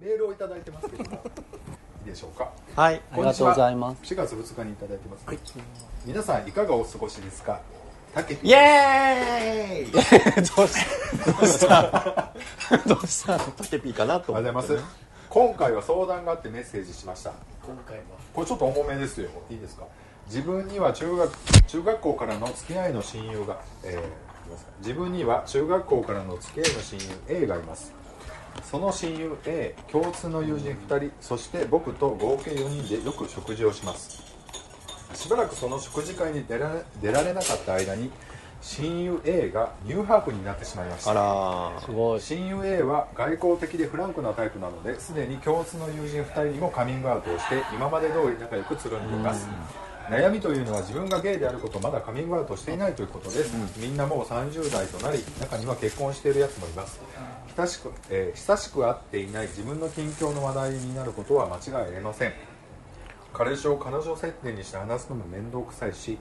メールをいただいてますけども。いいでしょうか？はいありがとうございます。4月2日にいただいてます、皆さんいかがお過ごしですか？たけぴイエーイ！どうした？どうした？どうした？のタケピーかなとおはようござい思ってます。今回は相談があってメッセージしました。今回はこれちょっと重めですよ。いいですか？自分には中学中学校からの付き合いの親友が、えー自分には中学校からの付き合いの親友 A がいますその親友 A 共通の友人2人そして僕と合計4人でよく食事をします。しばらくその食事会に出られ出られなかった間に親友 A がニューハーフになってしまいました。あらすごい。親友 A は外交的でフランクなタイプなのですでに共通の友人2人にもカミングアウトをして今まで通り仲良くつるんでいます。悩みというのは自分がゲイであることをまだカミングアウトしていないということです、みん。なもう30代となり中には結婚しているやつもいます親しく、えー親しく会っていない自分の近況の話題になることは間違いありません。彼氏を彼女設定にして話すのも面倒くさいし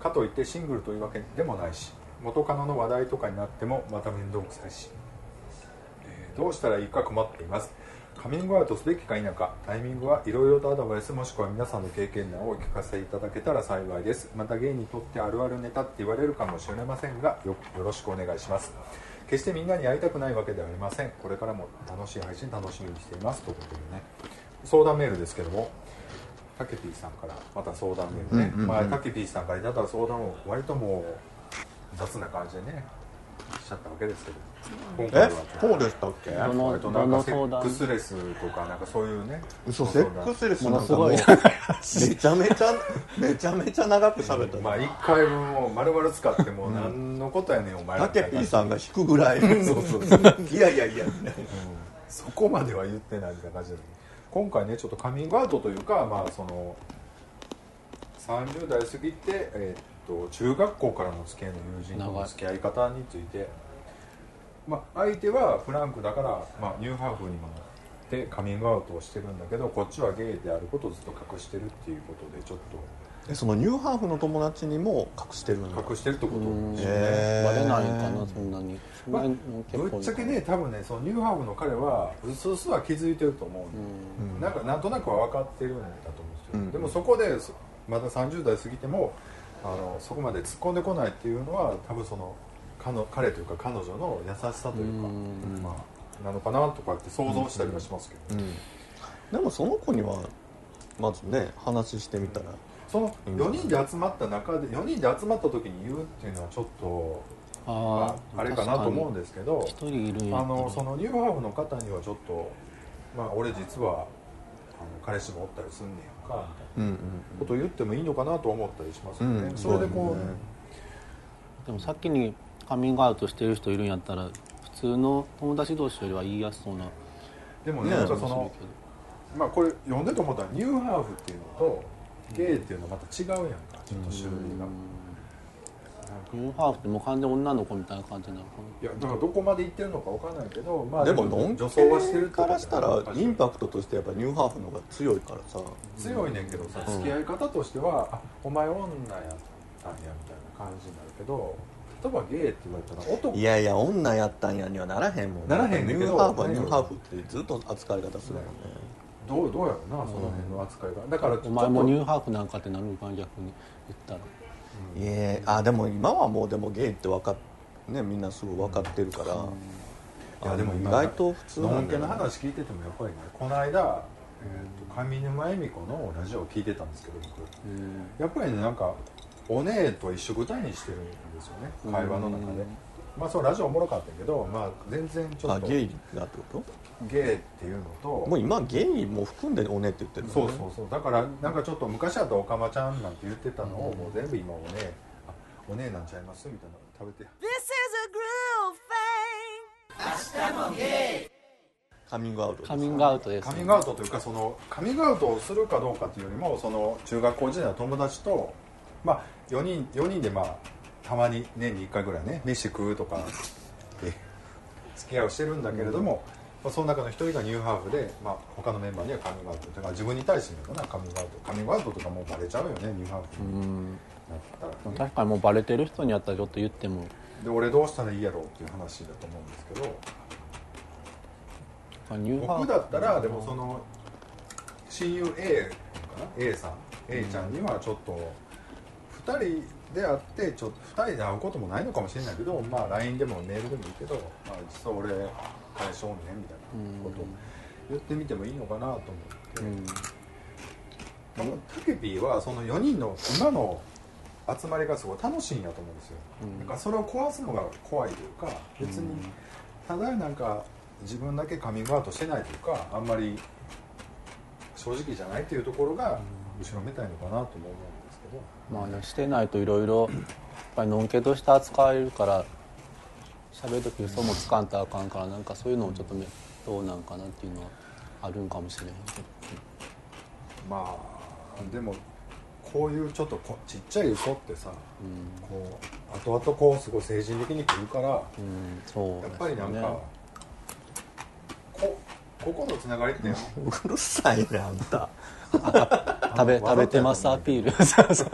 かといってシングルというわけでもないし元カノの話題とかになってもまた面倒くさいし。えーどうしたらいいか困っています。カミングアウトすべきか否かタイミングはいろいろとアドバイスもしくは皆さんの経験談をお聞かせいただけたら幸いです。またゲイにとってあるあるネタって言われるかもしれませんがよろしくお願いします。決してみんなに会いたくないわけではありません。これからも楽しい配信楽しみにしていますということでね。相談メールですけどもタケピーさんからまた相談メールね、うんうんうんまあ、タケピーさんからいただいた相談を割ともう雑な感じでねしちゃったわけですけど。今回えはそうでしたっけ？どの割となんかセックスレスとかなんかそういうね。嘘セックスレス？なんかもう めちゃめちゃめちゃめちゃ長く喋った。まあ一回分を丸々使ってもう何のことやねんお前ら。タケピーさんが引くぐらい。そうそうそう。いやいやいや。そこまでは言ってないみたいな感じで今回ねちょっとカミングアウトというかまあその30代過ぎて、えーっと中学校からの付き合いの友人との付き合い方について、まあ、相手はフランクだから、まあ、ニューハーフにもなってカミングアウトをしてるんだけどこっちはゲイであることをずっと隠してるっていうことでちょっえそのニューハーフの友達にも隠してるんだ？と隠してるってことうんでしょうね、バレないかなそんなに。そんなに結構。ぶっちゃけね多分ねそのニューハーフの彼はうすうすは気づいてると思うんで、うん。なんかなんとなくは分かってるんだと思うんですよ、うん。でもそこでそまだ30代過ぎてもあのそこまで突っ込んでこないっていうのは多分その彼の彼というか彼女の優しさというか、うん。まあ、なのかなとかって想像したりはしますけど、うん。でもその子にはまずね話してみたら。その4人で集まった中で4人で集まった時に言うっていうのはちょっとあああれかなと思うんですけどあのそのニューハーフの方にはちょっとまあ俺実はあの彼氏もおったりすんねやんかみたいな。うんうんことを言ってもいいのかなと思ったりしますよね、うんそれでこう。でも先にカミングアウトしてる人いるんやったら普通の友達同士よりは言いやすそうなでもねねなんかそのまあこれ読んでと思ったらニューハーフっていうのとゲイっていうのはまた違うやんかちょっと種類が、ニューハーフってもう完全に女の子みたいな感じになるかいやだからどこまで行ってるのかわかんないけどまあでもノン女装はしてるからしたらインパパクトとしてやっぱニューハーフの方が強いからさ。強いねんけどさうん。付き合い方としては、あお前女やったんやみたいな感じになるけど例えばゲイって言われたら男いやいや女やったんやにはならへんもんならへんねんけどニューハーフはニューハーフってずっと扱い方するもんね。どうどうやろうなその辺の扱いが。だからお前もニュューハーフなんかってなるか逆に。言ったらいえあでも今はもうでもゲイって分かっねみんなすぐ分かってるから、いやでも今意外と普通のなんけの話聞いててもやっぱりねこの間、えー、と上沼恵美子のラジオを聞いてたんですけど僕。やっぱりねなんかお姉と一緒くたにしてるんですよね。会話の中でまあそうラジオおもろかったけどまあ全然ちょっと。あゲイがってこゲイっていうのと。ともう今ゲイも含んでおねって言ってるそうそうそう。だからなんかちょっと昔だったらおかまちゃんなんて言ってたのをもう全部今お姉あお姉なんちゃいます？みたいなの食べて。This is a groove thing. カミングアウトですカミングアウトです。カミングアウトというかそのカミングアウトをするかどうかっていうよりもその中学校時代の友達と、まあ、4人4人でまあたまに年に1回ぐらいね飯食うとかで付き合いをしてるんだけれども、まあ、その中の一人がニューハーフで、まあ、他のメンバーにはカミングアウトだから自分に対してのかなカミングアウトカミングアウトとかもうバレちゃうよねニューハーフに。うん。なったら、ね確かにもうバレてる人にやったらちょっと言っても。で俺どうしたらいいやろうっていう話だと思うんですけど。ニューハーフ。僕だったらでもその親友 A かな？A さん。A ちゃんにはちょっと2人で会ってちょっと2人で会うこともないのかもしれないけどまあ LINE でもメールでもいいけど、まあ、実は俺彼氏おんねんみたいなことを言ってみてもいいのかなと思って、うん。多分タケピーはその4人の今の集まりがすごい楽しいんやと思うんですよ、うん。だからそれを壊すのが怖いというか別にただなんか自分だけカミングアウトしてないというかあんまり正直じゃないっていうところが後ろめたいのかなとも思うまあねしてないといろいろやっぱりのんけとして扱われるから喋る時嘘もつかんとあかんからなんかそういうのをちょっとねどうなんかなっていうのはあるんかもしれへんけど。まあでもこういうちょっとこちっちゃい嘘ってさ、こう後々こうすごい精神的にくるからうんそうやっぱりなんか、こここのつながりって うるさいねあんた食べ食べてますアピール。そうそう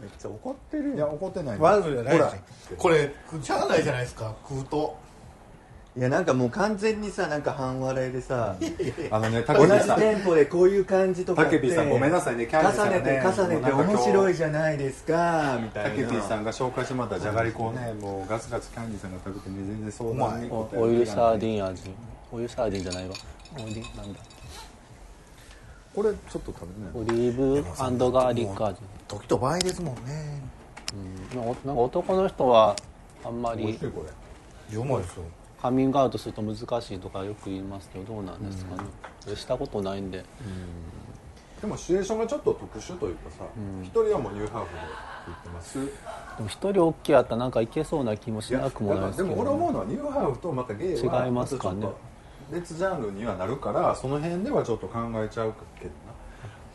めっちゃ怒ってるいや怒ってない。わざとじゃないほら。これしゃあないじゃないですか食うと。いやなんかもう完全にさなんか半笑いでさあのね同じテンポでこういう感じとかって。さんごめんなさいねキャンディーさん重がねねて重ねて面白いじゃないですかみたたいな。けぴーさんが紹介してもらったじゃがりこをねもうガツガツキャンディーさんが食べてね全然相談におオイルサーディン味オイルサーディンじゃないわオイルなんだこれちょっと食べてないオリーブガーリック味。時と場合ですもんね。うん。なんか男の人はあんまりカミングアウトすると難しいとかよく言いますけどどうなんですかね、それしたことないんで。でもシチュエーションがちょっと特殊というかさ一、人はもうニューハーフで行ってます。でも一人大きいやったらなんかいけそうな気もしなくもないですけど、でも俺思うのはニューハーフとまたゲイは違いますかね別ジャンルにはなるからその辺ではちょっと考えちゃうけどな。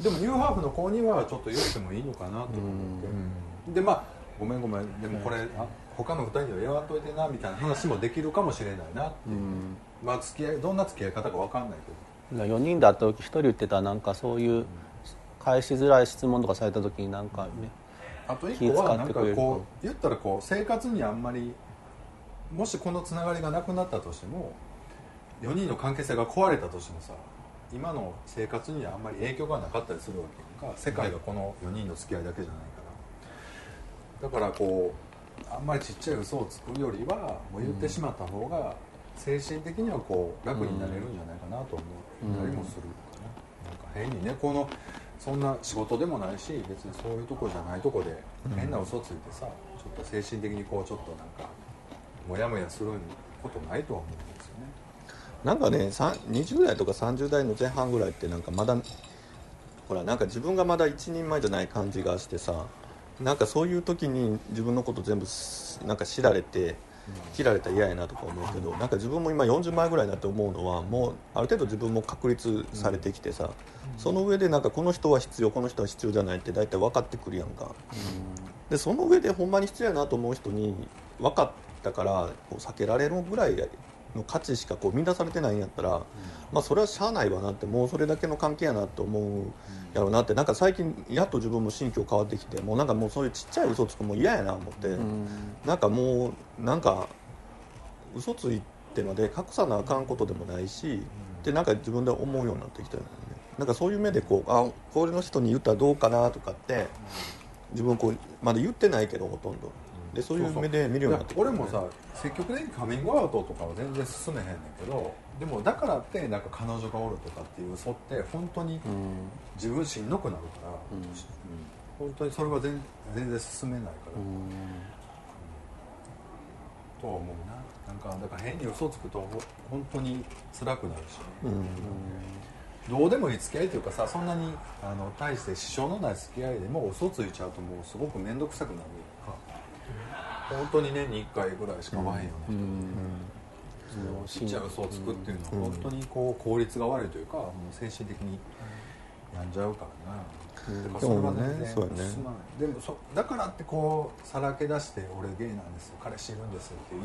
でもニューハーフの子にはちょっと言ってもいいのかなと思って。でまあごめんごめん。でもこれ、あ他の2人には言わんといてなみたいな話もできるかもしれないなっていう、まあ付き合いどんな付き合い方か分かんないけど。4人で会った時1人言ってたらなんかそういう返しづらい質問とかされた時になんかねあと一気個はなんか使ってくれるとこう言ったらこう生活にあんまりもしこのつながりがなくなったとしても4人の関係性が壊れたとしてもさ今の生活にはあんまり影響がなかったりするわけか。世界がこの4人の付き合いだけじゃないから。だからこうあんまりちっちゃい嘘をつくよりはもう言ってしまった方が精神的にはこう楽になれるんじゃないかなと思ったりもするかな,、なんか変にねこのそんな仕事でもないし別にそういうとこじゃないとこで変な嘘ついてさ、ちょっと精神的にこうちょっとなんかモヤモヤすることないとは思う。なんかねさん20代とか30代の前半ぐらいってなんかまだほらなんか自分がまだ一人前じゃない感じがしてさなんかそういう時に自分のこと全部すなんか知られて切られたら嫌やなとか思うけどなんか自分も今40前ぐらいになって思うのはもうある程度自分も確立されてきてさ、その上でなんかこの人は必要この人は必要じゃないって大体分かってくるやんか、でその上でほんまに必要やなと思う人に分かったからこう避けられるぐらいの価値しかこう見出されてないんやったら、まあそれはしゃあないわなってもうそれだけの関係やなと思うやろうなってなんか最近やっと自分も心境変わってきてもうなんかもうそういうちっちゃい嘘つくのも嫌やな思って、なんかもうなんか嘘ついてまで隠さなあかんことでもないし、ってなんか自分で思うようになってきたよね。なんかそういう目でこうあこれの人に言ったらどうかなとかって自分こうまだ言ってないけどほとんどでそういう目で見るようになってきた。俺もさ積極的にカミングアウトとかは全然進めへんねんけどでもだからってなんか彼女がおるとかっていう嘘って本当に自分しんどくなるから、うん。本当にそれは全全然進めないから、とは思うな。なんかだから変に嘘つくとほ本当に辛くなるし、どうでもいい付き合いというかさそんなにあの大して支障のない付き合いでも嘘ついちゃうともうすごく面倒くさくなるか。ら本当に年に1回ぐらいしか会わへん。ような人で、そのちっちゃい嘘をつくっていうのは本当にこう効率が悪いというかもう精神的に病んじゃうからな、だからそれは全然そうやね。進まない。でもそだからってこうさらけ出して「俺ゲイなんです彼氏いるんです」って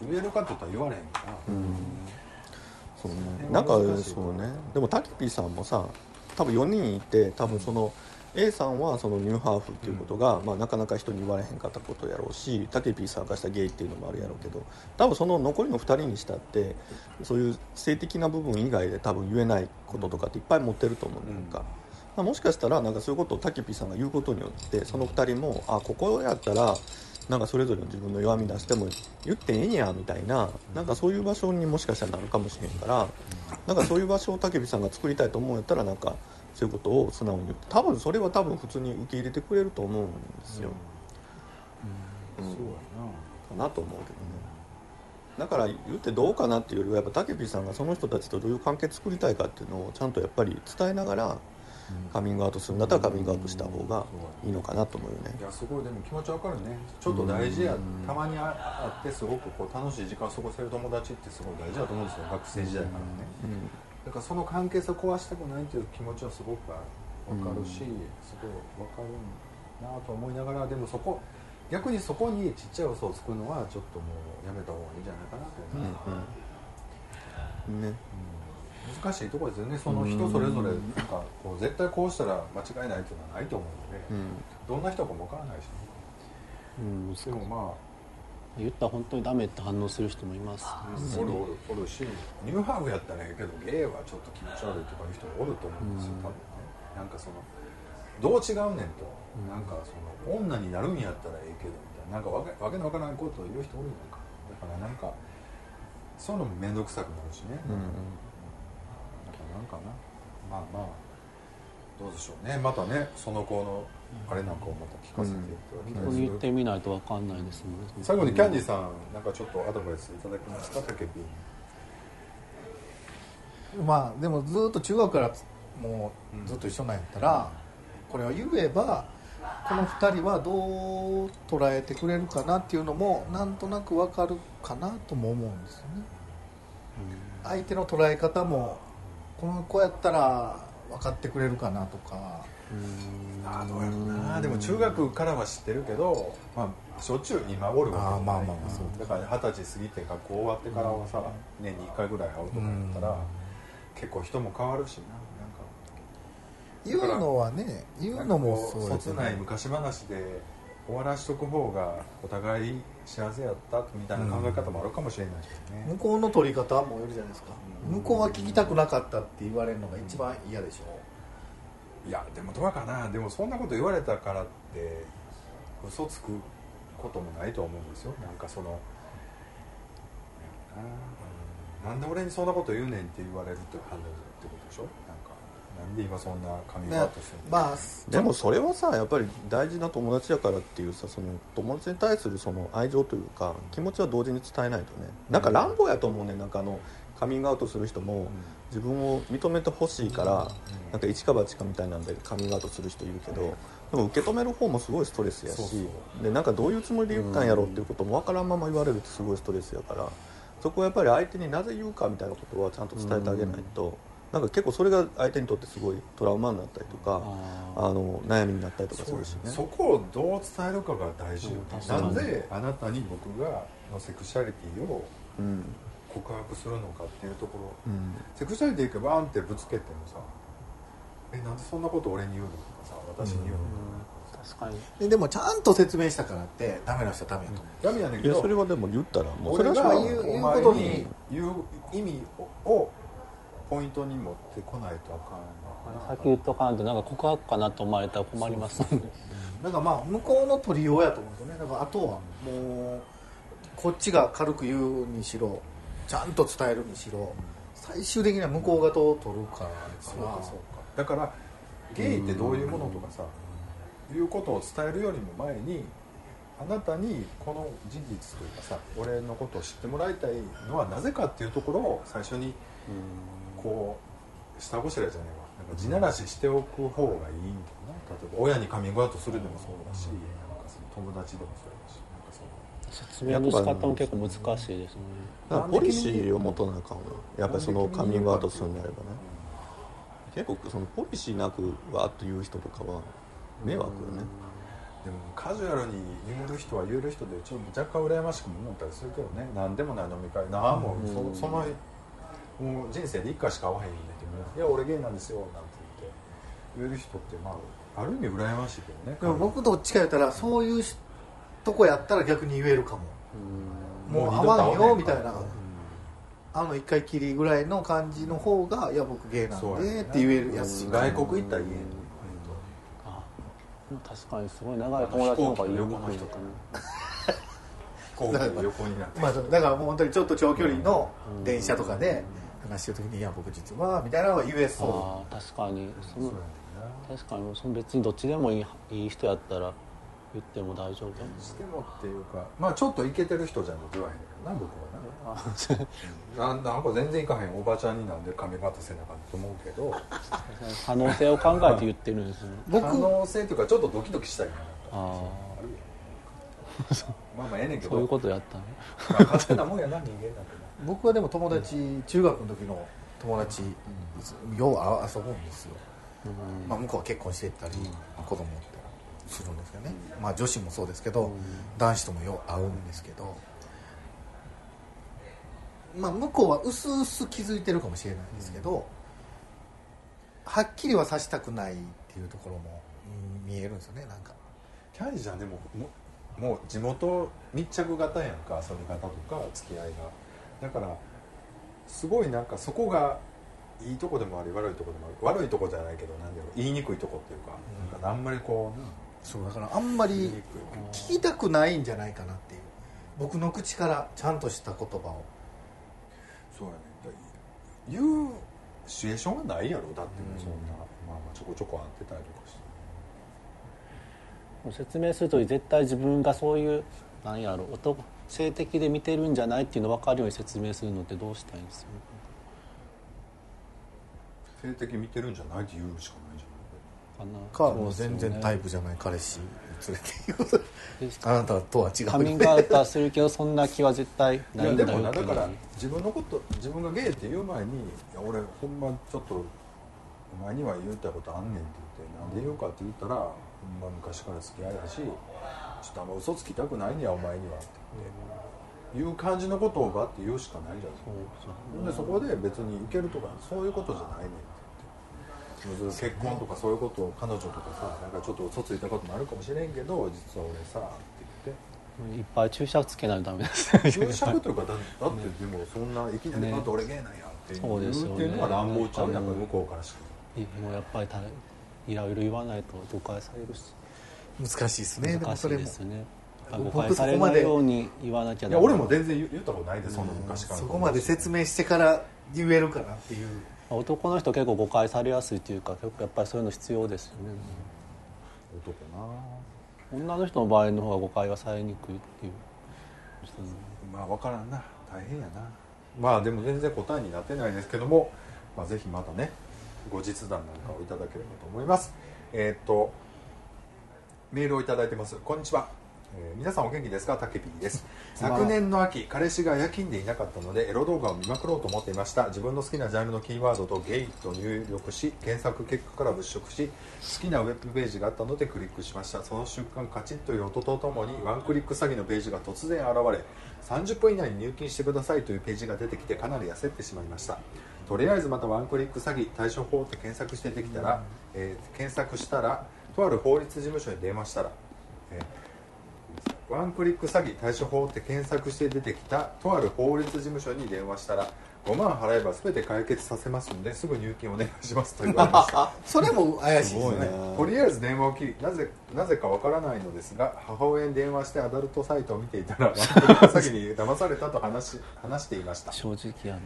言言えるかって言ったら言われへんから、そうね、なんかそうね。でもタケピーさんもさ多分4人いて多分その A さんはそのニューハーフっていうことが、まあ、なかなか人に言われへんかったことやろうしタケピーさんからしたゲイっていうのもあるやろうけど多分その残りの2人にしたってそういう性的な部分以外で多分言えないこととかっていっぱい持ってると思うんだか、まあもしかしたらなんかそういうことをタケピーさんが言うことによってその2人もあここやったらなんかそれぞれの自分の弱み出しても言ってええんやみたいななんかそういう場所にもしかしたらなるかもしれんからなんかそういう場所をたけびさんが作りたいと思うんやったらなんかそういうことを素直に言って多分それは多分普通に受け入れてくれると思うんですよ、うん。そうやかな。と思うけどねだから言ってどうかなっていうよりはやっぱたけぴさんがその人たちとどういう関係作りたいかっていうのをちゃんとやっぱり伝えながらカミングアウトするんだったらカミングアウトした方がいいのかなと思うよね。ないやすごいでも気持ちわかるね。ちょっと大事やたまにあってすごくこう楽しい時間を過ごせる友達ってすごい大事だと思うんですよ。学生時代からね。うんだからその関係性を壊したくないっていう気持ちはすごくわかるし、すごいわかるなと思いながらでもそこ逆にそこにちっちゃい嘘をつくのはちょっともうやめた方がいいんじゃないかなと思う、うん。ね。難しいところですよね。その人それぞれなんかこう絶対こうしたら間違いないっていうのはないと思うので、うん。どんな人かもわからないし、ね、うん。でもまあ言ったら本当にダメって反応する人もいます。おるおるおるしニューハーフやったらええけどゲイはちょっと気持ち悪いとかいう人もおると思うんですよ、多分ね。なんかそのどう違うねんと、なんかその女になるんやったらええけどみたいな。なんかわけわけのわからないことを言う人おるやんか。だからなんかそういうのも面倒くさくなるしね、うん。だからなんかな。まあまあどうでしょうね。またねその子のあれなんかをまた聞かせていただきたい本当に言ってみないと分かんないです。もんね最後にキャンディーさんなんかちょっとアドバイスいただけますかタケピーまあでもずっと中学からもうずっと一緒なんやったら、これを言えばこの2人はどう捉えてくれるかなっていうのもなんとなく分かるかなとも思うんですよね、相手の捉え方もこの子やったら分かってくれるかなとかあどうやろうな。でも中学からは知ってるけど、まあ、しょっちゅう今おるわけだから二十歳過ぎて学校終わってからはさ、年に1回ぐらい会うとかやったら、うん結構人も変わるしな。言うのはね言うのもそうですそつない昔話で終わらしとく方がお互い幸せやったみたいな考え方もあるかもしれないけどね、向こうの取り方もよるじゃないですか、うん向こうは聞きたくなかったって言われるのが一番嫌でしょ、いやでもどうかな。でもそんなこと言われたからって嘘つくこともないと思うんですよ。なんかそのなな。ん。で俺にそんなこと言うねんって言われるって反応ってことでしょ？なんかなんで今そんなカミングアウトするの、まあでもそれはさやっぱり大事な友達やからっていうさその友達に対するその愛情というか気持ちは同時に伝えないとね。なんか乱暴やと思うねなんかあのカミングアウトする人も自分を認めてほしいからなんか一か八かみたいなんでカミングアウトする人いるけどでも受け止める方もすごいストレスやしそでなんかどういうつもりで言ったんやろっていうことも分からんまま言われるってすごいストレスやからそこはやっぱり相手になぜ言うかみたいなことはちゃんと伝えてあげないとなんか結構それが相手にとってすごいトラウマになったりとかああの悩みになったりとかするしね。そこをどう伝えるかが大事なんであなたに僕がのセクシャリティをうん告白するのかっていうところ。うん。セクシャリティがバーンってぶつけてもさえなんでそんなこと俺に言うの？とかさ私に言うの？確かに。ででもちゃんと説明したからってダメな人はダメやと思う、ダメやねんけどいやそれはでも言ったらもうそれ俺は言うことにに言う意味をポイントに持ってこないとあかん先言っとかんとなんか告白かなと思われたら困ります。もん。ねだからまあ向こうの取りようやと思うんですよね。だからあとはもうこっちが軽く言うにしろちゃんと伝えるにしろ最終的には向こうがどう取るかそうかそう。かだからゲイってどういうものとかさいうことを伝えるよりも前にあなたにこの事実というかさ俺のことを知ってもらいたいのはなぜかっていうところを最初にこう下ごしらえじゃないわ。なんか地ならししておく方がいいんだよな。例えば親にカミングアウトするでもそうだし、なんかその友達でもそうだし説明の仕方も結構難しいですね。だからポリシーを持たなあかんわやっぱりそのカミングアウトするんであればね。結構そのポリシーなくわーっと言う人とかは迷惑よね。でもカジュアルに言える人は言える人でちょっと若干羨ましくも思ったりするけどね。何でもない飲み会なあもうそそのもう人生で1回しか会わへんねんってもいや俺ゲイなんですよなんて言って。言える人ってまあある意味羨ましいけどね。僕どっちか言ったらそういうしとこやったら逆に言えるかも。もう合わんよみたいな。あの一回きりぐらいの感じの方がいや僕ゲイなんでって言えるやつ外国行ったら言えん確かにすごい長い友達の方が言いにくいのかな。飛行機の横になってまあ、だからもう本当にちょっと長距離の電車とかで話してる時に「いや僕実は」みたいなのは言えそああ確かに。その確かにその別にどっちでもいいいい人やったら言っても大丈夫？してもっていうかまあちょっとイケてる人じゃんと言わへんけどな僕はな。ななんか全然いかへんおばちゃんになんで髪型せなあかんと思うけど。可能性を考えて言ってるんです僕 可能性というかちょっとドキドキしたいななんかあ まあまあええねんけど。あそういうことやったねまあ勝手なもんやな人間なんてな。僕はでも友達中学の時の友達ようあ遊ぶんですよ、まあ、向こうは結婚していったり、子供ってするんですよね、まあ女子もそうですけど、男子ともよう会うんですけどまあ向こうは薄々気づいてるかもしれないんですけど、はっきりはさしたくないっていうところも、見えるんですよねなんか。キャンディちゃんでももう地元密着型やんか遊び方とか付き合いが。だからすごいなんかそこがいいとこでもあり悪いとこでもある。悪いとこじゃないけどなんだろう言いにくいとこっていうか,、なんかあんまりこうなそうだからあんまり聞きたくないんじゃないかなっていう。僕の口からちゃんとした言葉を。そうやね。だ言うシチュエーションがないやろ。だってもうそんな、まあまあちょこちょこ会ってたりとかして。説明すると絶対自分がそういうなんやろ男性的で見てるんじゃないっていうの分かるように説明するのってどうしたらいいんです性的見てるんじゃないって言うしかない。じかな。かもう全然タイプじゃない彼氏に連れて行くあなたとは違う。カミングアウトはするけどそんな気は絶対ゃないいやでなんだよもなだから自分のこと自分がゲイって言う前に「いや俺ほんまちょっとお前には言ったことあんねん」って言って「なんで言うかって言ったらほんま昔から付き合いだしちょっとあんま嘘つきたくないねやお前には」って言っていう感じのことをばって言うしかないじゃんでそこで別にいけるとかそういうことじゃないねん結婚とかそういうことを彼女とかさなんかちょっと嘘ついたこともあるかもしれんけど実は俺さって言って。いっぱい注釈つけないとダメです。ね注釈というかだだってでもそんないきなり「ね。あんた俺ゲイなんや」って言そううですよね。っていうのは乱暴ちゃうやっぱり向こうからして。もうやっぱりたいろいろ言わないと誤解されるし。難しいですね。でも難しいそれも。ですね僕誤解されないように言わなきゃいや俺も全然言言ったことないでそんな昔からそこまで説明してから言えるかなっていう男の人結構誤解されやすいっていうか結構やっぱりそういうの必要ですよね。男な。女の人の場合の方が誤解がされにくいっていう。まあ分からんな。大変やな。まあでも全然答えになってないですけども、まあ、ぜひまたね後日談なんかをいただければと思います。えーっとメールをいただいてます。こんにちは、えー皆さんお元気ですか？たけぴーです。昨年の秋彼氏が夜勤でいなかったのでエロ動画を見まくろうと思っていました。自分の好きなジャンルのキーワードとゲイと入力し検索結果から物色し好きなウェブページがあったのでクリックしました。その瞬間カチッという音とともにワンクリック詐欺のページが突然現れ30分以内に入金してくださいというページが出てきてかなり焦ってしまいました。とりあえずまたワンクリック詐欺対処法って検索してできたら、えー検索したらとある法律事務所に電話したら、えーワンクリック詐欺対処法って検索して出てきたとある法律事務所に電話したら5万払えば全て解決させますんですぐ入金お願いしますと言われました。それも怪しいですよね。とりあえず電話を切りなぜなぜかわからないのですが母親に電話してアダルトサイトを見ていたらワンクリック詐欺に騙されたと話し話していました。正直やね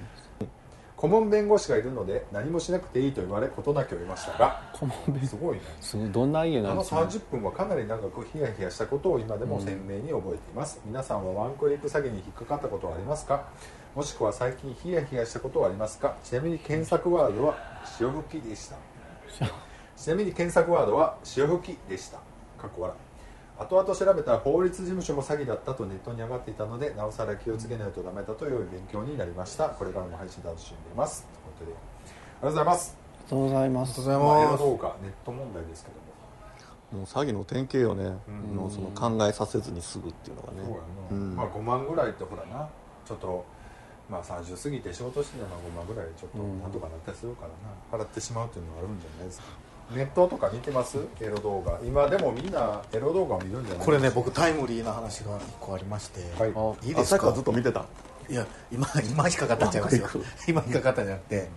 顧問弁護士がいるので何もしなくていいと言われ事なきを得ましたが顧問弁。すごいね。すごいどんな家あのなんですか、30分はかなり長くヒヤヒヤしたことを今でも鮮明に覚えています、皆さんはワンクリック詐欺に引っかかったことはありますか？もしくは最近ヒヤヒヤしたことはありますか？ちなみに検索ワードは潮吹きでした。ちなみに検索ワードは潮吹きでした。かっこ笑後々調べたら法律事務所も詐欺だったとネットに上がっていたのでなおさら気をつけないとダメだという勉強になりました。これからも配信楽しんでいます。ということでありがとうございます。ありがとうございます。ありがとうございます動画ネット問題ですけども。もう詐欺の典型よね、うん。その考えさせずにすぐっていうのがね。そうやな、うん。まあ5万ぐらいってほらな。ちょっとまあ30過ぎて仕事してたら5万ぐらいちょっとなんとかなったりするからな、払ってしまうっていうのはあるんじゃないですかネットとか見てます？エロ動画。今でもみんなエロ動画を見るんじゃないこれね僕タイムリーな話が1個ありまして、はい。いいですか？朝からずっと見てた？いや今 今引っかかったんちゃいますよ。今引っかかったんじゃなくて、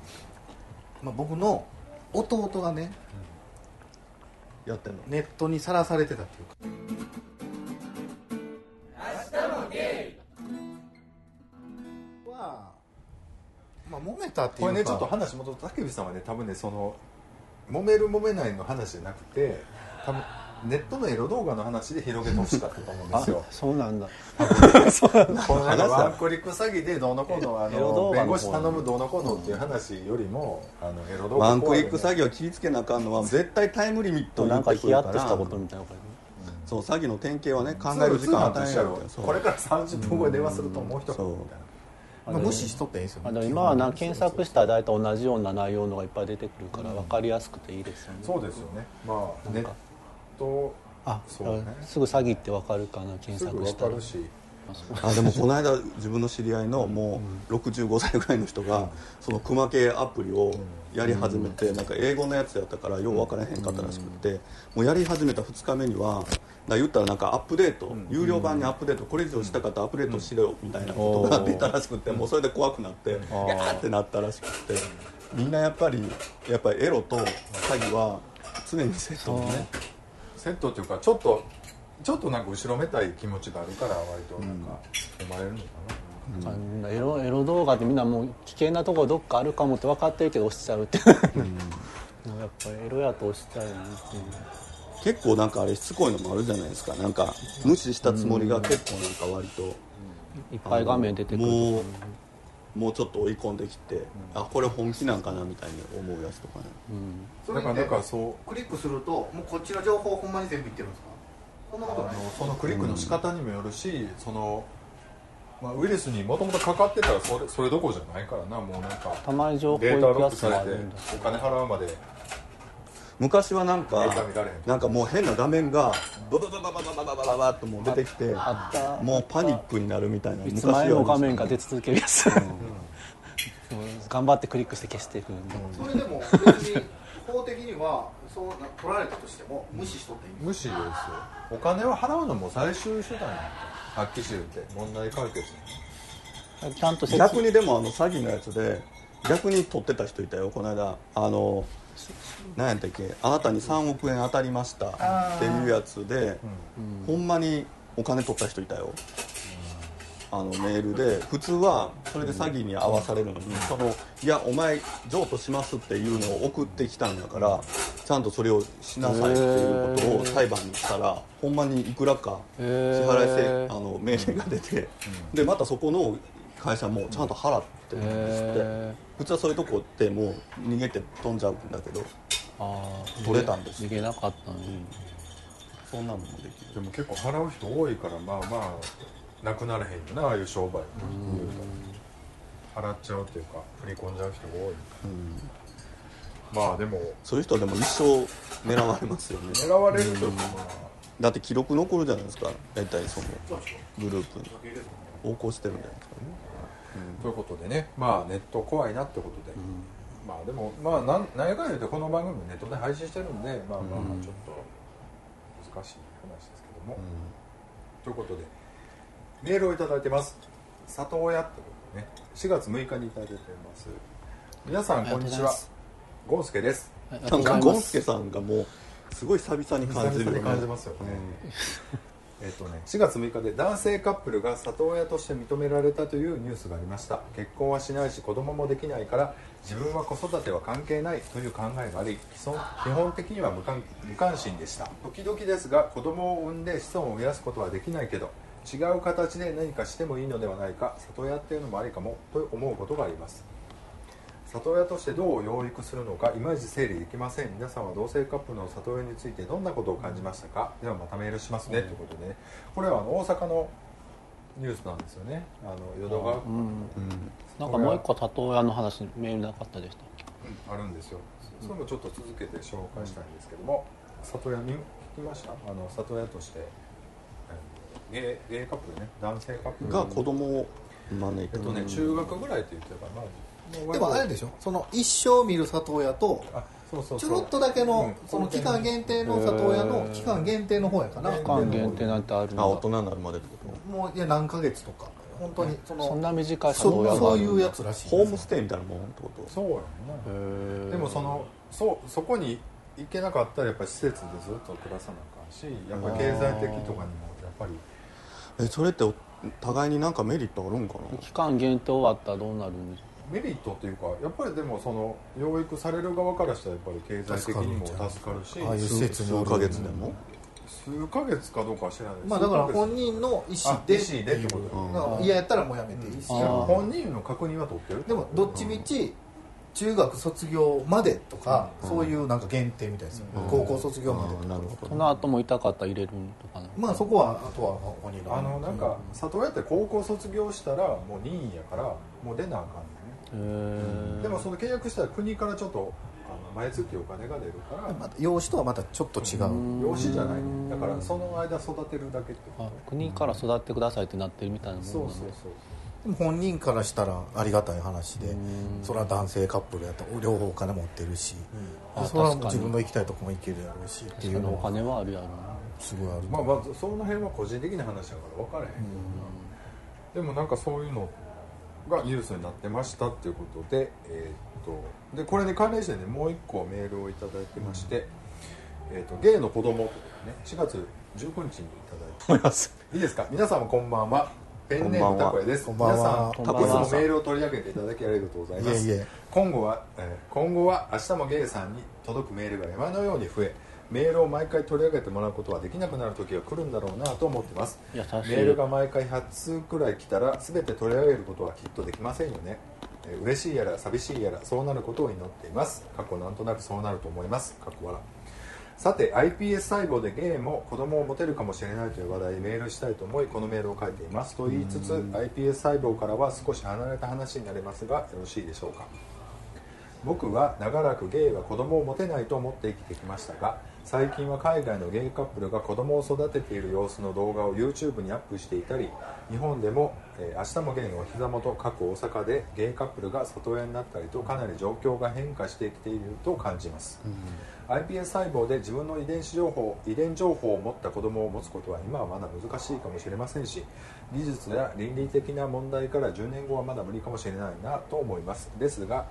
まあ、僕の弟がねやってんの？ネットにさらされてたっていうか。はまあ揉めたっていうか。これねちょっと話戻ると竹内さんはね多分ねその揉める揉めないの話じゃなくて多分ネットのエロ動画の話で広げてほしかったと思うんですよ。そうなんだ。このなんかワンクリック詐欺でどうのこうのあの弁護士頼むどうのこうのっていう話よりもあのエロ動画ワンクリック詐詐欺を気ぃつけなあかんのは絶対タイムリミットをなんかヒヤッとしたことみたいなこそう詐欺の典型はね考欺える時間与え通ない販とこれから30分後に電話するともう一そう言みたいなまあ、無視しとっていいですよね。今はな検索したら大体同じような内容のがいっぱい出てくるから分かりやすくていいですよね。そうですよね。まあネットあそうね。すぐ詐欺って分かるかな検すぐ索したら。分かるしあでもこの間自分の知り合いのもう65歳ぐらいの人がその熊系アプリをやり始めてなんか英語のやつやったからよう分からへんかったらしくってもうやり始めた2日目にはだ言ったらなんかアップデート有料版にアップデートこれ以上したかったらアップデートしろよみたいなことが出たらしくてもうそれで怖くなってガーってなったらしくて。みんなやっぱりやっぱりエロと詐欺は常にセットにねセットっていうかちょっとちょっとなんか後ろめたい気持ちがあるから割となんか思われるのかな、なんかエロエロ動画ってみんなもう危険なところどっかあるかもって分かってるけど押しちゃうって。いう、やっぱエロやと押しちゃうよねっていう。結構なんかあれしつこいのもあるじゃないですか。なんか無視したつもりが結構なんか割と。いっぱい画面出てくる。もうもうちょっと追い込んできて、あこれ本気なんかなみたいに思うやつとかね。それだからなんかそう。クリックするともうこっちの情報ほんまに全部いってるんですかそんなことないあのそのクリックの仕方にもよるし、その、まあ、ウイルスにもともとかかってたらそれそれどころじゃないからな。もうなんかたまに情報データロックされてお金払うまで昔はなんかなんかもう変な画面がバババババババババババッともう出てきてもうパニックになるみたいないつ前の画面が出て続けるやつ、頑張ってクリックして消していくそれでも別に法的にはそうな取られたとしても無視しとっていい無視ですよ。お金を払うのも最終手段やんかはっきり言って。問題解決ちゃんと説逆にでもあの詐欺のやつで逆に取ってた人いたよ。この間あの何やったっけあなたに3億円当たりましたっていうやつで、ほんまにお金取った人いたよ、あのメールで普通はそれで詐欺に遭わされるのに、そのいやお前譲渡しますっていうのを送ってきたんだからちゃんとそれをしなさいっていうことを裁判にしたらほんまにいくらか支払いせあの命令が出て、でまたそこの会社もちゃんと払ってるんですって、へ普通はそういうとこってもう逃げて飛んじゃうんだけど取れたんです逃げなかったね、そんなのもできる。でも結構払う人多いからまあまあなくならへんよなああいう商売言うと払っちゃうっていうか振り込んじゃう人が多い。まあでも。そういう人はでも一生狙われますよね。狙われるというかまあ。だって記録残るじゃないですか大体そのグループに。横行してるんじゃないですかね。ということでねまあネット怖いなってことで、まあでもまあなん何やかんや言うてこの番組ネットで配信してるんでまあまあまあちょっと難しい話ですけども、ということでメールをいただいてます。里親ってことでね。4月6日にいただいてます。皆さんこんにちは。ゴンスケです。なんかゴンスケさんがもうすごい久々に感じるよね。感じますよね、えっとね、4月6日で男性カップルが里親として認められたというニュースがありました。結婚はしないし子供もできないから自分は子育ては関係ないという考えがあり基本基本的には無関無関心でした。時々ですが子供を産んで子孫を増やすことはできないけど違う形で何かしてもいいのではないか里親っていうのもありかもと思うことがあります。里親としてどう養育するのかいまいち整理できません。皆さんは同性カップルの里親についてどんなことを感じましたか？ではまたメールしますね、ということでね。これはあの大阪のニュースなんですよね。あの淀川区。うん。なんかもう一個里親の話メールなかったでしたっけ？あるんですよ。それもちょっと続けて紹介したいんですけども里親に聞きました？あの里親としてえーゲイゲイカップルね。男性カップル。が子供を招いてえっとね中学ぐらいって言ってたかな。でもあれでしょ？その一生見る里親とあそうそうそう。ちょろっとだけの、うん。その期間限定の里親の期間限定の方やかな、へー期間限定なんてあるんだ。あ大人になるまでってこもういや何ヶ月とか。本当にそのそんな短い里そ親そういうやつらしいとホームステイみたいなもんってこと？そうやんな。へー。でもそのそうそこに行けなかったらやっぱり施設でずっと暮らさなあかんしやっぱり経済的とかにもやっぱりえそれってお互いになんかメリットあるんかな？期間限定終わったらどうなるん？ですかメリットっていうかやっぱりでもその養育される側からしたらやっぱり経済的にも助かるしああいう施設数ヶ月でも？数ヶ月かどうかは知らない。ですまあだから本人の意思であ意思でってことうん。やったらもうやめていい。し、本人の確認は取ってる？でもどっちみち中学卒業までとか、うん。そういうなんか限定みたいですよ、うん。高校卒業まで。とか、あーなるほど。その後も痛かったら入れるとか。なまあそこはあとは本人のあのなんか里親って高校卒業したらもう任意やからもう出なあかんねへえでもその契約したら国からちょっとあの毎月お金が出るから。また養子とはまたちょっと違う、養子じゃない。ねだからその間育てるだけって国から育ってくださいってなってるみたいなもんとなんだそうそうそう本人からしたらありがたい話でうん。それは男性カップルやったら両方お金持ってるし、あでそれはもう確かに。自分の行きたいとこも行けるやろうしっていうのお金はあるやろな。すごいある、まあまあその辺は個人的な話だから分からへん、でもなんかそういうのがニュースになってましたっていうことでえーっとでこれに関連してねもう一個メールをいただいてまして、えーっとゲイの子供というね4月19日にいただいて思います。いいですか？皆さんもこんばんはペンネームたこやです皆さんいつもメールを取り上げていただきありがとうございます。いえいえ。今後は、えー今後は明日もゲイさんに届くメールが山のように増えメールを毎回取り上げてもらうことはできなくなる時が来るんだろうなと思ってます。メールが毎回8通くらい来たら全て取り上げることはきっとできませんよね、えー嬉しいやら寂しいやらそうなることを祈っています。過去なんとなくそうなると思います。過去笑さて iPS 細胞でゲイも子供を持てるかもしれないという話題でメールしたいと思いこのメールを書いていますと言いつつ iPS 細胞からは少し離れた話になりますがよろしいでしょうか。僕は長らくゲイは子供を持てないと思って生きてきましたが最近は海外のゲイカップルが子供を育てている様子の動画を YouTube にアップしていたり日本でも、えー明日もゲイのお膝元過去大阪でゲイカップルが里親になったりとかなり状況が変化してきていると感じます、iPS 細胞で自分の遺伝子情報遺伝情報を持った子供を持つことは今はまだ難しいかもしれませんし技術や倫理的な問題から10年後はまだ無理かもしれないなと思います。ですが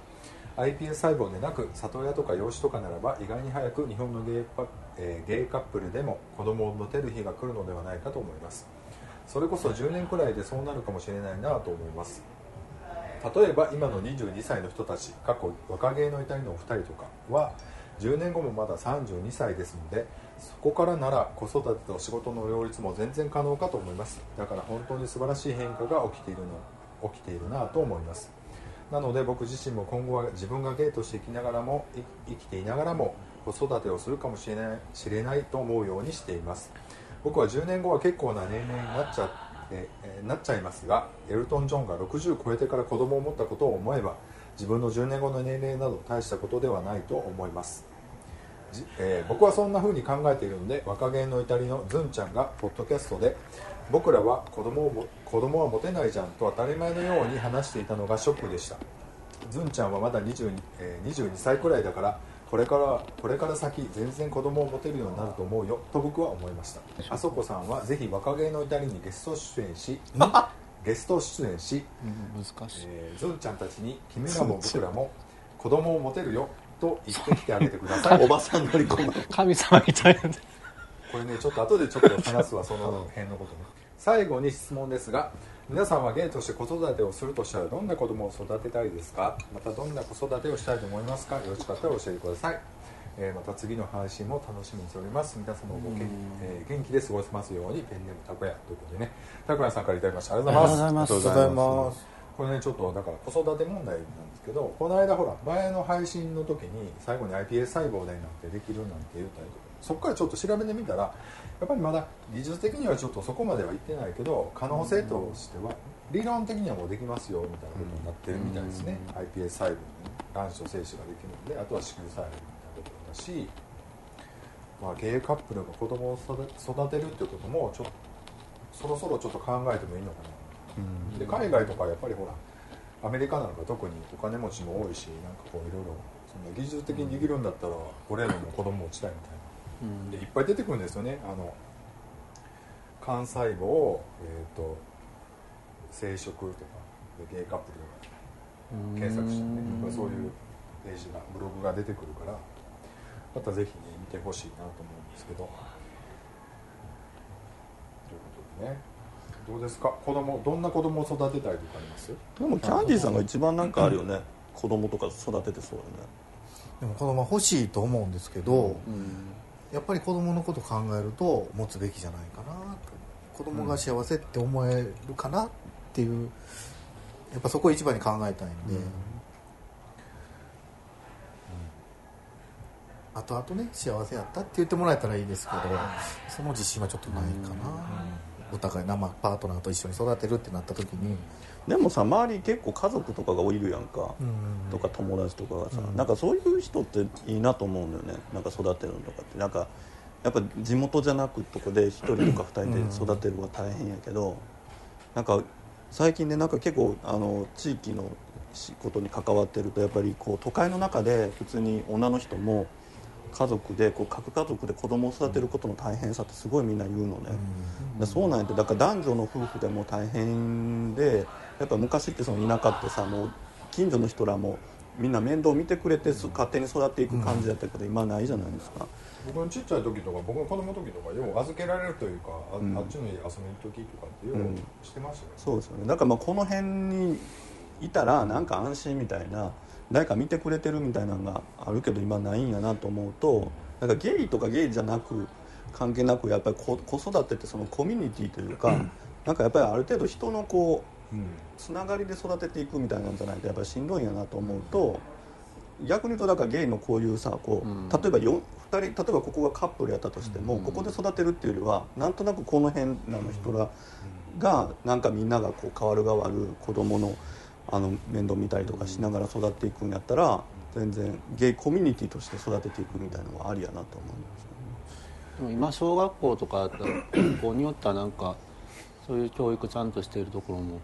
iPS 細胞でなく里親とか養子とかならば意外に早く日本のゲイパ、えーゲイカップルでも子供を持てる日が来るのではないかと思います。それこそ10年くらいでそうなるかもしれないなと思います。例えば今の22歳の人たち過去若芸の至りのお二人とかは10年後もまだ32歳ですのでそこからなら子育てと仕事の両立も全然可能かと思います。だから本当に素晴らしい変化が起きているの起きているなと思います。なので僕自身も今後は自分がゲイとして生きながらも生きていながらも子育てをするかもしれない知れないと思うようにしています。僕は10年後は結構な年齢になっちゃって、なっちゃいますがエルトン・ジョンが60超えてから子供を持ったことを思えば自分の10年後の年齢など大したことではないと思います。じえー僕はそんな風に考えているので若気の至りのズンちゃんがポッドキャストで僕らは子供をも子供は持てないじゃんと当たり前のように話していたのがショックでした。ズンちゃんはまだ 22,、えー22歳くらいだからこれからこれから先全然子供を持てるようになると思うよと僕は思いました。あそこさんはぜひ若気の至りにゲスト出演し ゲスト出演し、難しい。えーズンちゃんたちに君らも僕らも子供を持てるよと言ってきてあげてください。おばさん乗り込む。神様みたいなこれねちょっと後でちょっと話すわその辺のことね最後に質問ですが皆さんはゲイとして子育てをするとしたらどんな子供を育てたいですか？またどんな子育てをしたいと思いますか？よろしかったら教えてください、えーまた次の配信も楽しみにしております。皆様もごけん、えー元気で過ごせますようにペンネームたこやということでねたこやさんからいただきました。ありがとうございます。ありがとうございます。ありがとうございますこれねちょっとだから子育て問題なんですけどこの間ほら前の配信の時に最後に iPS 細胞でなんてできるなんて言ったりとかそこからちょっと調べてみたらやっぱりまだ技術的にはちょっとそこまではいってないけど可能性としては理論的にはもうできますよみたいなことになってるみたいですね、iPS 細胞に卵子と精子ができるのであとは子宮細胞みたいなことだし、まあ、ゲイカップルが子供を育てるっていうこともちょっとそろそろちょっと考えてもいいのかな。で海外とかやっぱりほらアメリカなんか特にお金持ちも多いしなんかこういろいろそんな技術的にできるんだったら俺らも子供持ちたいみたいなでいっぱい出てくるんですよね。あの幹細胞を、えー、と生殖とかでゲイカップルとか検索してねそういうページがブログが出てくるからまたぜひね見てほしいなと思うんですけど。ということでね。どうですか？子供どんな子供を育てたいとかあります？でもキャンディーさんが一番なんかあるよね。子供とか育ててそうよね。でも子供は欲しいと思うんですけど、やっぱり子供のこと考えると持つべきじゃないかなと子供が幸せって思えるかなっていうやっぱそこを一番に考えたいんで、後々ね幸せやったって言ってもらえたらいいですけどその自信はちょっとないかな、お互い生パートナーと一緒に育てるってなった時に、でもさ周り結構家族とかがいるやんか、うん。とか友達とかがさ、うん。なんかそういう人っていいなと思うんだよね。なんか育てるのとかって。なんかやっぱ地元じゃなくとこで1人とか2人で育てるのは大変やけど、なんか最近ねなんか結構あの地域の仕事に関わってるとやっぱりこう都会の中で普通に女の人も家族でこう核家族で子供を育てることの大変さってすごいみんな言うのね、でそうなんやってだから男女の夫婦でも大変でやっぱ昔ってその田舎ってさもう近所の人らもみんな面倒見てくれて勝手に育っていく感じだったけど、今ないじゃないですか。僕のちっちゃい時とか僕の子供の時とかよう預けられるというかあ,、うん。あっちの家遊びに行く時とかってようん。うしてましたよ、そうですよねだからまあこの辺にいたらなん。か安心みたいな誰か見てくれてるみたいなのがあるけど今ないん。やなと思うとなん。かゲイとかゲイじゃなく関係なくやっぱり子子育てってそのコミュニティというか、なん。かやっぱりある程度人のこうつながりで育てていくみたいなんじゃないとやっぱりしんどいんやなと思うと逆に言うとだからゲイのこういうさこう、うん。例えばよ2人例えばここがカップルやったとしても、うん。ここで育てるっていうよりはなんとなくこの辺らの人らがなんかみんながこう変わる変わる子供のあの面倒見たりとかしながら育っていくんやったら全然ゲイコミュニティとして育てていくみたいなのはありやなと思いますよね。でも今小学校とか学校によってはなんかそういう教育ちゃんとしているところも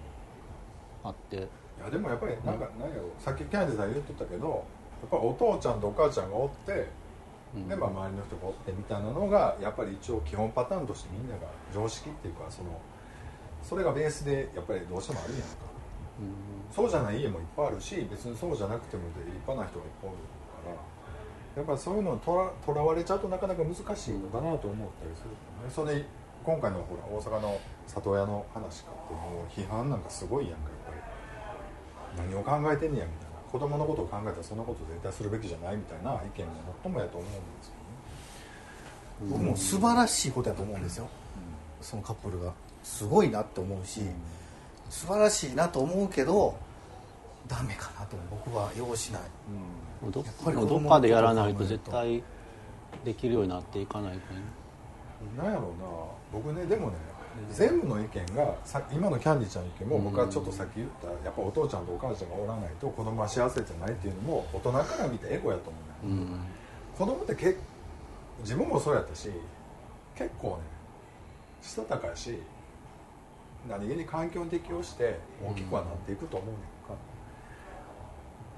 あって。いやでもやっぱりなんか何やろさっきキャンディーさん言ってたけどやっぱりお父ちゃんとお母ちゃんがおって、うん。でまあ、周りの人がおってみたいなのがやっぱり一応基本パターンとしてみんなが常識っていうかそのそれがベースでやっぱりどうしてもあるやんか。そうじゃない家もいっぱいあるし別にそうじゃなくても立派な人がいっぱいおるからやっぱりそういうのにとらとらわれちゃうとなかなか難しいのかなと思ったりするね。それで今回のほら大阪の里親の話かってもう批判なんかすごいやんか何を考えてんねやみたいな。子供のことを考えたらそんなこと絶対するべきじゃないみたいな意見が最もやと思うんですよね。僕も素晴らしいことやと思うんですよ、そのカップルが。すごいなって思うし、素晴らしいなと思うけどダメかなと僕は要しない。どやっぱり子供のどっかでやらないと絶対できるようになっていかないとね。なんやろうな。僕ねでもね全部の意見がさ今のキャンディちゃんの意見も僕はちょっとさっき言ったやっぱお父ちゃんとお母ちゃんがおらないと子供は幸せじゃないっていうのも大人から見てエゴやと思うね、うん。子供ってけ自分もそうやったし結構ねしたたかやし何気に環境に適応して大きくはなっていくと思うねんか、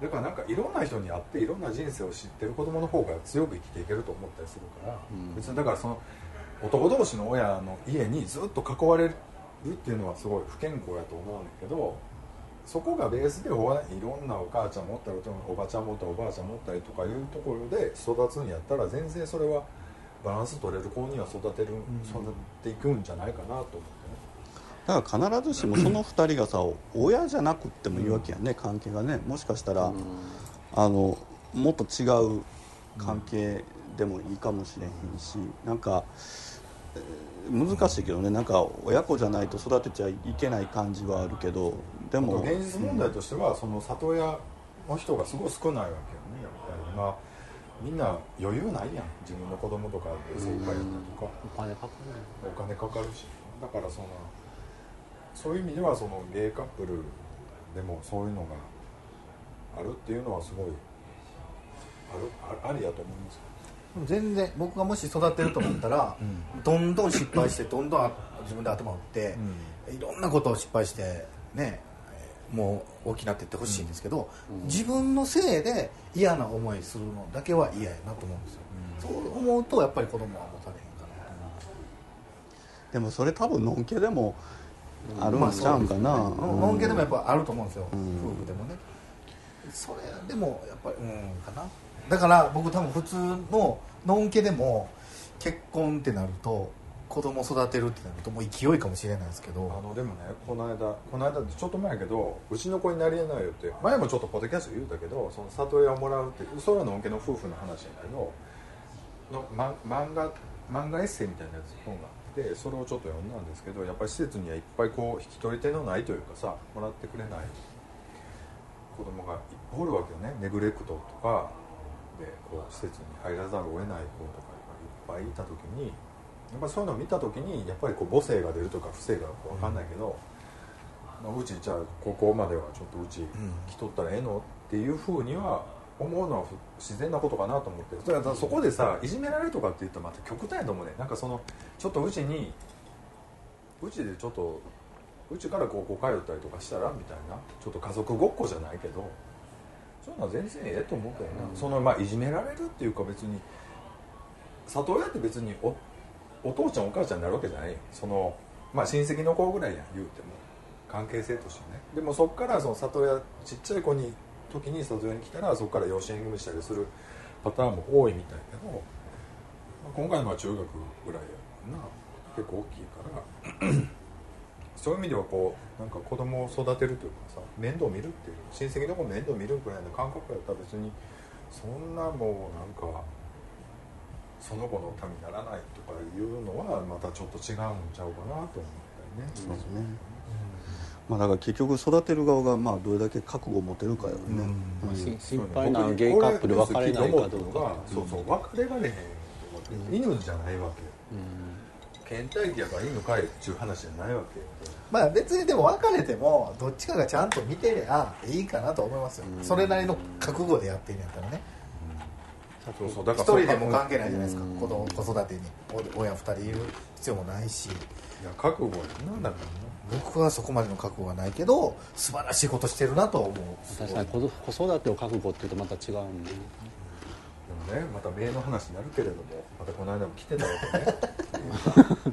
だからなんかいろんな人に会っていろんな人生を知ってる子供の方が強く生きていけると思ったりするから、うん。別にだからその男同士の親の家にずっと囲われるっていうのはすごい不健康やと思うねんけどそこがベースでおいろんなお母ちゃん持ったりおばちゃん持ったりおばあちゃん持ったりとかいうところで育つんやったら全然それはバランス取れる子には育てる、育っていくんじゃないかなと思ってね。だから必ずしもその2人がさ親じゃなくってもいいわけやね関係がね。もしかしたら、あのもっと違う関係でもいいかもしれへんしなんかえー難しいけどねなんか親子じゃないと育てちゃいけない感じはあるけどでも現実問題としては、その里親の人がすごい少ないわけよねやっぱり。今みんな余裕ないやん。自分の子供とかで精一杯やったりとか、お金かかるお金かかるし。だからそのそういう意味ではそのゲイカップルでもそういうのがあるっていうのはすごいあるあありやと思います。よ全然僕がもし育てると思ったら、どんどん失敗してどんどん自分で頭を打って、いろんなことを失敗してねもう大きなってってほしいんですけど、自分のせいで嫌な思いするのだけは嫌やなと思うんですよ、そう思うとやっぱり子供は持たれへんかなでもそれ多分のんけでもあるんちゃうんかな、ののんけでもやっぱあると思うんですよ、ん。夫婦でもね。それでもやっぱりうんかなだから僕多分普通ののんけでも結婚ってなると子供育てるってなるともう勢いかもしれないですけど。あのでもねこの間この間ちょっと前やけどうちの子になりえないよって前もちょっとポッドキャスト言うたけどその里親をもらうってそれはのんけの夫婦の話やけどの、ま、漫画漫画エッセイみたいなやつ本があってそれをちょっと読んだんですけどやっぱり施設にはいっぱいこう引き取り手のないというかさもらってくれない子供がいっぱいおるわけよね。ネグレクトとかでこう施設に入らざるを得ない子とかがいっぱいいた時にやっぱりそういうのを見た時にやっぱりこう母性が出るとか不正が分かんないけど、まあ、うちじゃあ高校まではちょっとうち来とったらええのっていうふうには思うのは自然なことかなと思って。それそこでさいじめられるとかって言ったらまた極端やと思うね。なんかそのちょっとうちにうちでちょっとうちから高校通ったりとかしたらみたいなちょっと家族ごっこじゃないけどそういうのは全然ええと思うけどな、そのまあいじめられるっていうか別に里親って別におお父ちゃんお母ちゃんになるわけじゃないよ。そのまあ親戚の子ぐらいやん言うても。関係性としてね。でもそっからその里親ちっちゃい子に時に里親に来たらそこから養子縁組したりするパターンも多いみたいけど、まあ、今回のは中学ぐらいやな。結構大きいからそういう意味ではこうなんか子供を育てるというかさ面倒見るっていう親戚の子面倒見るくらいの感覚やったら別にそんなもうなんかその子のためにならないとかいうのはまたちょっと違うんちゃうかなと思ったりね。そうですね。まあ、だから結局育てる側がまあどれだけ覚悟を持てるかよね、まあし心配なゲイカップル別れないかどうか。そうそう。別れられへんと思って、犬じゃないわけ。よ倦怠期やから犬飼えっていう話じゃないわけ。よまあ別にでも別れてもどっちかがちゃんと見てりゃいいかなと思いますよ、それなりの覚悟でやってんやったらね。そうそうだ一人でも関係ないじゃないですか。子供子育てにお親二人いる必要もないし。いや覚悟やなだからな僕はそこまでの覚悟はないけど素晴らしいことしてるなと思う。確かに子育てを覚悟っていうとまた違うんででもねまた名の話になるけれどもまたこの間も来てたわけね。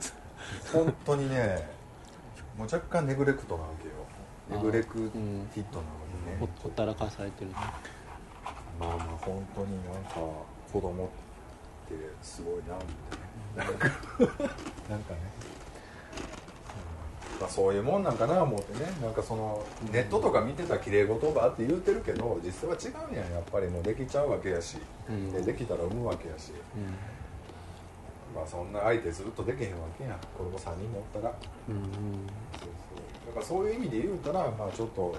本当にねもう若干ネグレクトなわけよ。ネグレクティッドなわけね、ほほったらかされてるまあまあ本当になんか子供ってすごいなみたいな。なん。かなんかね、うん。まあ、そういうもんなんかな思ってね。なんかそのネットとか見てた綺麗言葉って言うてるけど実際は違うんやん。やっぱりもうできちゃうわけやし、うん。でできたら産むわけやし、まあそんな相手ずっとできへんわけやん。子供3人もおったら。うんうん。そうそう。だからそういう意味で言うたらまあちょっと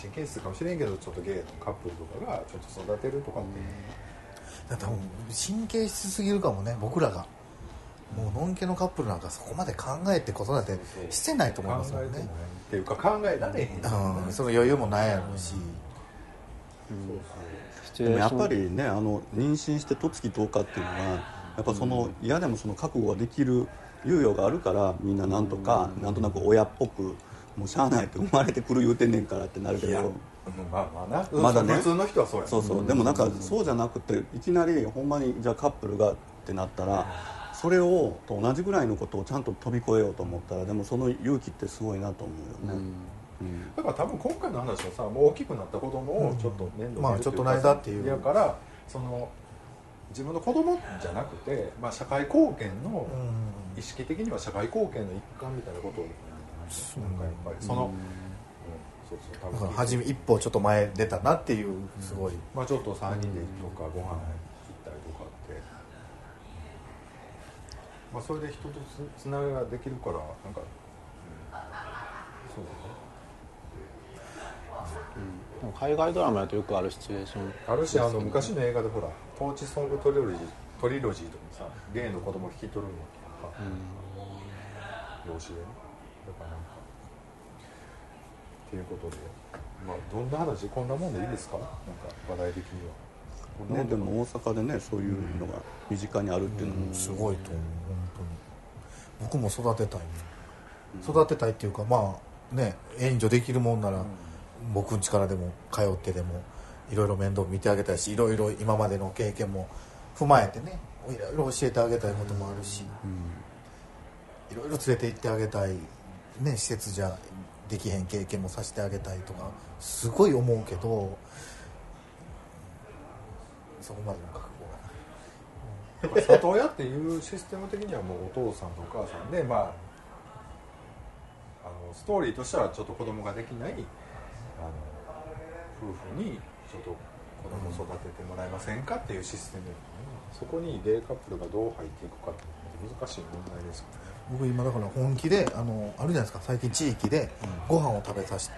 神経質かもしれんけどちょっとゲイのカップルとかがちょっと育てるとかって、だってもう神経質すぎるかもね僕らが。もうのんけのカップルなんかそこまで考えて子育てしてないと思いますもんね。っていうか考えられへん、うん。その余裕もないやろうし。シチュでもやっぱりねあの妊娠して十月10日っていうのはやっぱその嫌でもその覚悟ができる猶予があるからみんななんとかなんとなく親っぽくもうしゃあないって生まれてくる言うてんねんからってなるけど。うんまあまあな。まだね。普通の人はそうや。そうそう。でもなんかそうじゃなくていきなりほんまにじゃあカップルがってなったらそれをと同じぐらいのことをちゃんと飛び越えようと思ったらでもその勇気ってすごいなと思うよね、うん。だから多分今回の話はさもう大きくなった子供をちょっと面倒見るまあちょっとの間っていう。やからその自分の子供じゃなくて、まあ、社会貢献のうん。意識的には社会貢献の一環みたいなことをなんかやっぱりその、初め一歩ちょっと前出たなっていうすごい、まあちょっと3人でとかご飯行ったりとかって、まあそれで人とつつながりができるからなんか、うん。そうでも海外ドラマやとよくあるシチュエーション。あるしあの昔の映画でほら「トーチソングトリロジー」トリロジーとかさゲイの子供引き取るわけやん。か養子でね。だからなんかっていうことでまあどんな話こんなもんでいいですか？なんか話題的には。ね、んでも大阪でねそういうのが身近にあるっていうのも。すごいと思う本当に。僕も育てたい。育てたいっていうかまあね援助できるもんなら、僕ん家からでも通ってでもいろいろ面倒見てあげたいしいろいろ今までの経験も踏まえてねいろいろ教えてあげたいこともあるし、いろいろ連れて行ってあげたい、ね、施設じゃできへん経験もさせてあげたいとかすごい思うけどそこまでの覚悟がない。里親っていうシステム的にはもうお父さんとお母さんでまああのストーリーとしてはちょっと子供ができないあの夫婦にちょっと子供を育ててもらえませんかっていうシステム、そこにゲイカップルがどう入っていくかって難しい問題ですよね。僕今だから本気であのあるじゃないですか。最近地域でご飯を食べさせて、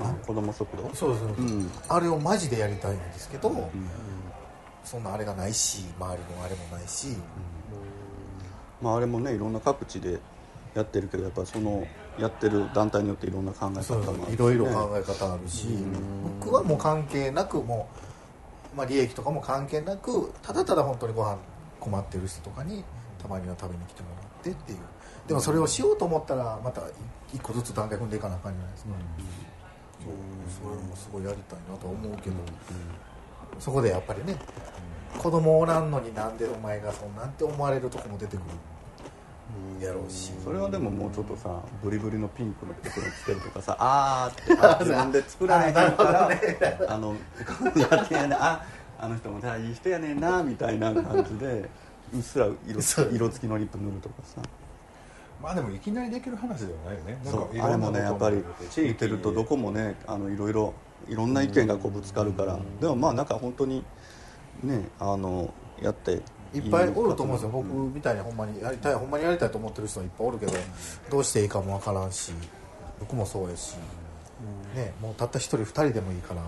あ子供食堂？そうそうそう、うんあれをマジでやりたいんですけど、そんなあれがないし周りのあれもないし、まあ、あれもねいろんな各地でやってるけどやっぱそのやってる団体によっていろんな考え方あるいろいろ考え方あるし、僕はもう関係なくもう、まあ、利益とかも関係なくただただ本当にご飯困ってる人とかにたまには食べに来てもらってっていう。でもそれをしようと思ったらまた一個ずつ段階踏んでいかなあかんじゃないですか、そうそれもすごいやりたいなとは思うけど、そこでやっぱりね子供おらんのになんでお前がそんなんて思われるとこも出てくるやろうし、それはでももうちょっとさブリブリのピンクの袋つけるとかさあーって。あ自分で作られへんからあのやってやね。ああの人もさいい人やねんなみたいな感じでうっすら色色付きのリップ塗るとかさ。まあでもいきなりできる話ではないよね。そう。あれもねやっぱり見てるとどこもねあのいろいろいろんな意見がこうぶつかるから。でもまあなんか本当にねあのやっていっぱいおると思うんですよ、僕みたいにほんまにやりたいほんまにやりたいと思ってる人はいっぱいおるけどどうしていいかもわからんし僕もそうやし、ね、もうたった一人二人でもいいから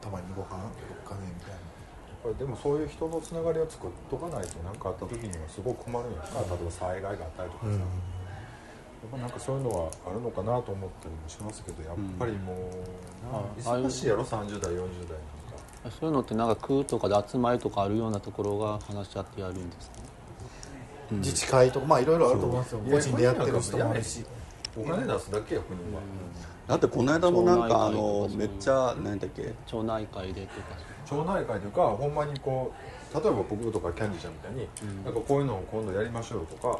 たまにご飯どっかねみたいな。これでもそういう人のつながりを作っとかないと何かあった時にはすごく困るんやんか、例えば災害があったりとかさ、やっぱなんかそういうのはあるのかなと思ったりもしますけどやっぱりもう、忙しいやろ？30代40代そういうのってなんか区とかで集まりとかあるようなところが話し合ってやるんですか？自治会とかまあいろいろあると思いますよ。個人でやってる人もあるし。お金出すだけや国は、だってこの間もなんかあのめっちゃ何だっけ？町内会でとか。町内会というかほんまにこう例えば僕とかキャンディちゃんみたいに、なんかこういうのを今度やりましょうとか、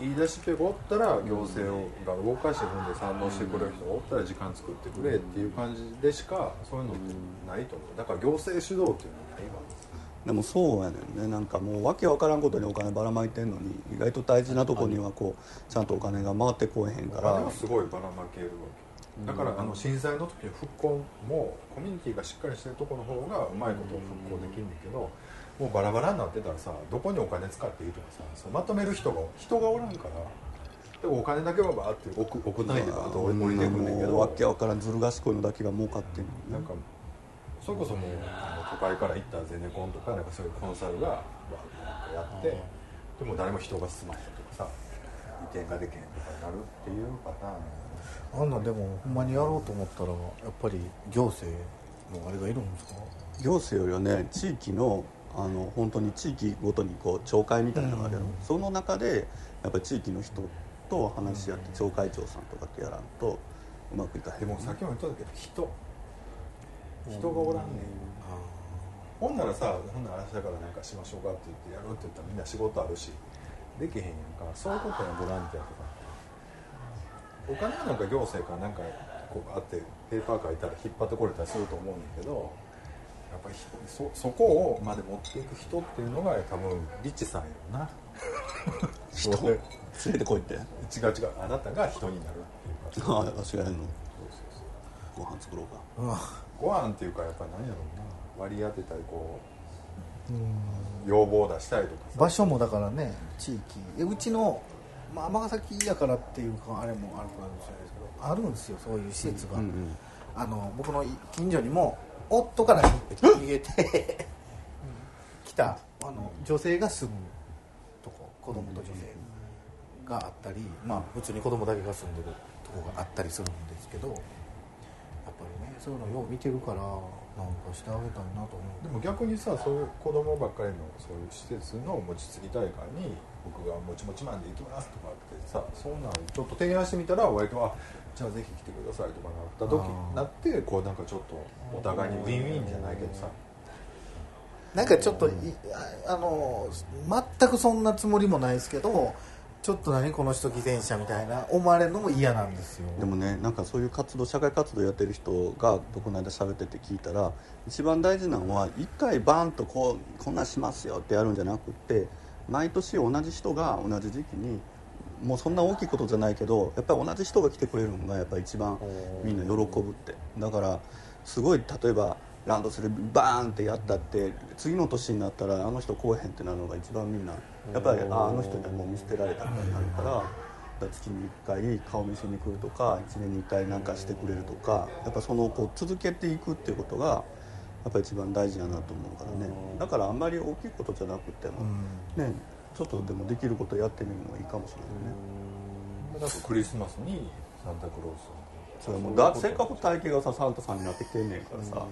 言い出しっぺがおったら行政が動かしてくんで賛同してくれる人がおったら時間作ってくれっていう感じでしかそういうのってないと思う。だから行政主導っていうのはないわでもそうやねんね。なんかもうわけわからんことにお金ばらまいてんのに意外と大事なとこにはこうちゃんとお金が回ってこえへんかおら金はすごいばらまけるわけ。だからあの震災の時の復興もコミュニティがしっかりしてるところの方がうまいことを復興できるんだけどもうバラバラになってたらさどこにお金使っていいとかさそうまとめる人が人がおらんからでもお金だけはバーって奥奥内でバーッと降りてくんだけどわけわからんずる賢いのだけが儲かってんのなんかそれこそもうあの都会から行ったゼネコンとかなんかそういうコンサルがバーッとやってでも誰も人が住まへんとかさ移転ができへんとかになるっていうパターン。あんなんでもほんまにやろうと思ったらやっぱり行政のあれがいるんですか？行政よりはね地域のあの本当に地域ごとにこう町会みたいなのがあるやろ、うんその中でやっぱり地域の人と話し合って町会長さんとかとやらんとうまくいかへんでもさっきも言ったけど人。人がおらんねん。ほんならさほんなら明日からなんかしましょうかって言ってやるって言ったらみんな仕事あるしできへんやんか。そういうことやボランティアとか。お金はなんか行政からなんかこうあってペーパー書いたら引っ張ってこれたりすると思うんだけどやっぱりそそこをまで持っていく人っていうのが多分リッチさんやろな。人？連れてこいって？違う違うあなたが人になるっていうかああ私がやるの？ご飯作ろうか。ご飯っていうかやっぱり何やろうな。割り当てたりこう要望を出したりとかさ。場所もだからね地域。えうちのまあ尼崎やからっていうかあれもあるかもしれないですけどあるんですよそういう施設が、うんうん。あの僕の近所にも夫から逃げて来たあの女性が住むとこ子供と女性があったり、まあ普通に子供だけが住んでるとこがあったりするんですけどやっぱりねそういうのよう見てるからなんかしてあげたいなと思う。でも逆にさそういう子供ばっかりのそういう施設の餅つき大会に僕が「もちもちマンで行きます」とかってさそんなんちょっと提案してみたら割と「あじゃあぜひ来てください」とかなった時あー。なってこうなんかちょっとお互いにウィンウィンじゃないけどさ。なんかちょっといああの全くそんなつもりもないですけどちょっと何この人偽善者みたいな思われるのも嫌なんですよ。でもねなんかそういう活動社会活動やってる人が僕の間喋ってて聞いたら一番大事なのは一回バーンとこうこんなんしますよってやるんじゃなくって毎年同じ人が同じ時期にもうそんな大きいことじゃないけどやっぱり同じ人が来てくれるのがやっぱり一番みんな喜ぶって。だからすごい例えばランドセルバーンってやったって次の年になったらあの人来えへんってなるのが一番みんなやっぱりああの人にはもう見捨てられたみたいになるからだから月に1回顔見せに来るとか1年に1回なんかしてくれるとかやっぱそのこう続けていくっていうことがやっぱ一番大事やなと思うからね。だからあんまり大きいことじゃなくてもうん。ねちょっとでもできることやってみるのがいいかもしれないね。なん。かクリスマスにサンタクロースそれもうだせっかく体型がさサンタさんになってきてんねんからさ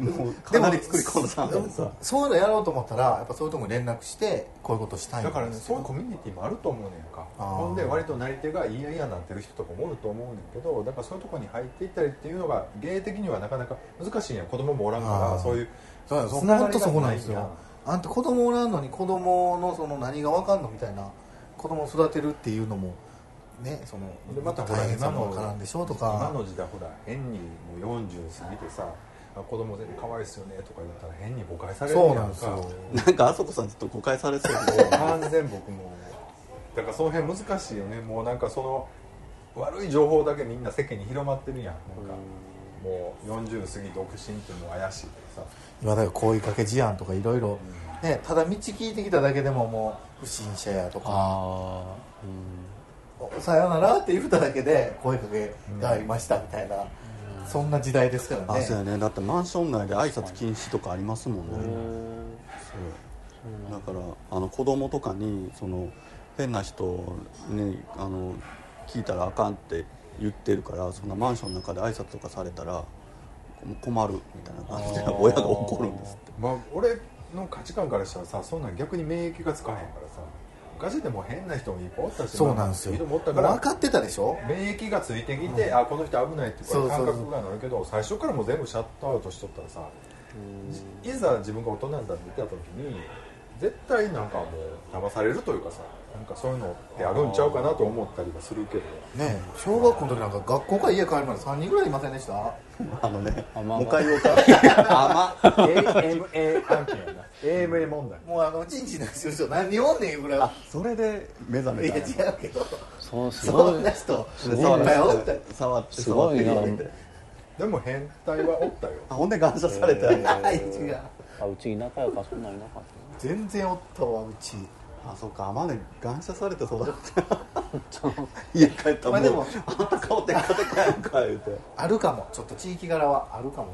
もうかなり作り込んだでさそういうのやろうと思ったらやっぱそういうとこに連絡してこういうことしたいんだからねそういうコミュニティもあると思うねんかほんで割となり手が嫌々なってる人とかもおると思うねんけどだからそういうとこに入っていったりっていうのが芸的にはなかなか難しいんや子供もおらんからそういうそうながりがなんですないんや。よあんた子供おらんのに子供のその何がわかんのみたいな子供を育てるっていうのもねそのでまたほら大変さ今のもわからんでしょと今かの時代ほら変にもう40過ぎてさあ子供全然可愛いっすよねとか言ったら変に誤解されるそうやんか。なんですよ。なんかあそこさんちょっと誤解されそう。やけど完全僕も。だからその辺難しいよね。もうなんかその悪い情報だけみんな世間に広まってるやん。なんかもう40過ぎ独身ってもう怪しいけどさ。今だから声かけ事案とかいろいろねただ道聞いてきただけでももう不審者やとか。あおさよならって言っただけで声かけがありましたみたいな、そんな時代ですからね。あそうやね。だってマンション内で挨拶禁止とかありますもんね。あへだからあの子供とかにその変な人にあの聞いたらあかんって言ってるからそんなマンションの中で挨拶とかされたら困るみたいな感じで親が怒るんですって。まあ俺の価値観からしたらさそんなん逆に免疫がつかへんからさ昔でも変な人もいっぱいおったしそうなんですよ。分かってたでしょ？免疫がついてきて、あこの人危ないって感覚がなるけど最初からもう全部シャットアウトしとったらさいざ自分が大人になって見た時に絶対なんかもう騙されるというかさなんかそういうのってあるんちゃうかなと思ったりはするけど。ね小学校の時なんか学校から家帰るまで3人ぐらいいませんでした？あのねあまあもう一回言おうか甘 AMA 案件やな。AMA 問題。もうあのちんちんの人何人おんねんいうぐらいそれで目覚めいやたんや。違うけど。そうすそごい。んな人すごいいったで触ってすごいでも変態はおったよ。あほんで感謝されたあうち田舎やからそんなんいなかっ全然おったわうちあそうか甘で感謝されて育った。家帰ったまあでもあんた顔テカテカやんか言うて。あるかも。ちょっと地域柄はあるかもね。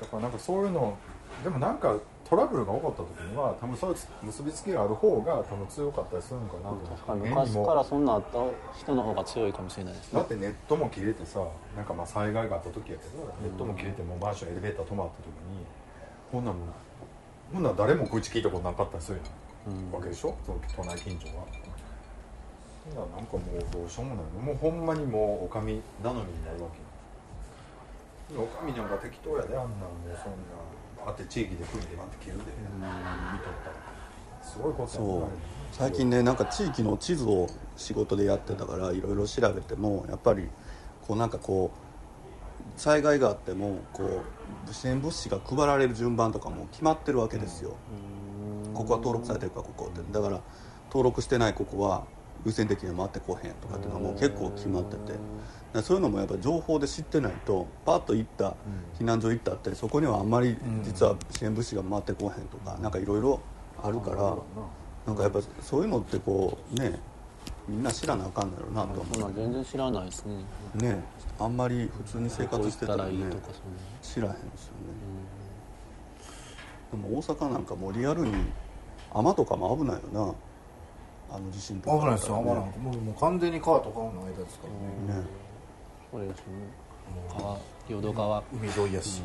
だからなんかそういうのでもなんかトラブルが起こった時には多分そういう結びつきがある方が多分強かったりするのかなと確かに昔からそんなんあった人の方が強いかもしれないですね。だってネットも切れてさなんかまあ災害があった時やけど、ネットも切れてもうマンションエレベーター止まった時にこんなんもこんなん誰も口聞いたことなかったりするやん、わけでしょ？その都内近所は。そんなんかもうどうしようもない。のもうほんまにもうおかみ頼みになるわけよ。おかみなんか適当やであんなんもうそんなあって地域で組んでなんて切るで、見とったら。すごいことやそう。な最近ねなんか地域の地図を仕事でやってたからいろいろ調べてもやっぱりこうなんかこう災害があってもこう支援物資が配られる順番とかも決まってるわけですよ、ここは登録されてるからここって。だから登録してないここは優先的に回ってこへんとかっていうのはもう結構決まってて。そういうのもやっぱ情報で知ってないとパッと行った避難所行ったってそこにはあんまり実は支援物資が回ってこへんとかなんかいろいろあるからな。んかやっぱそういうのってこうねみんな知らなあかんだろうなと思そんなん全然知らないですね。うねあんまり普通に生こう行ってたらね知らへんですよね。でも大阪なんかもうリアルに雨とかも危ないよな。あの地震とか。危ないですよ危ないねもうもう完全に川と川の間ですからね。ね。そうですね。川淀川。海沿いやし、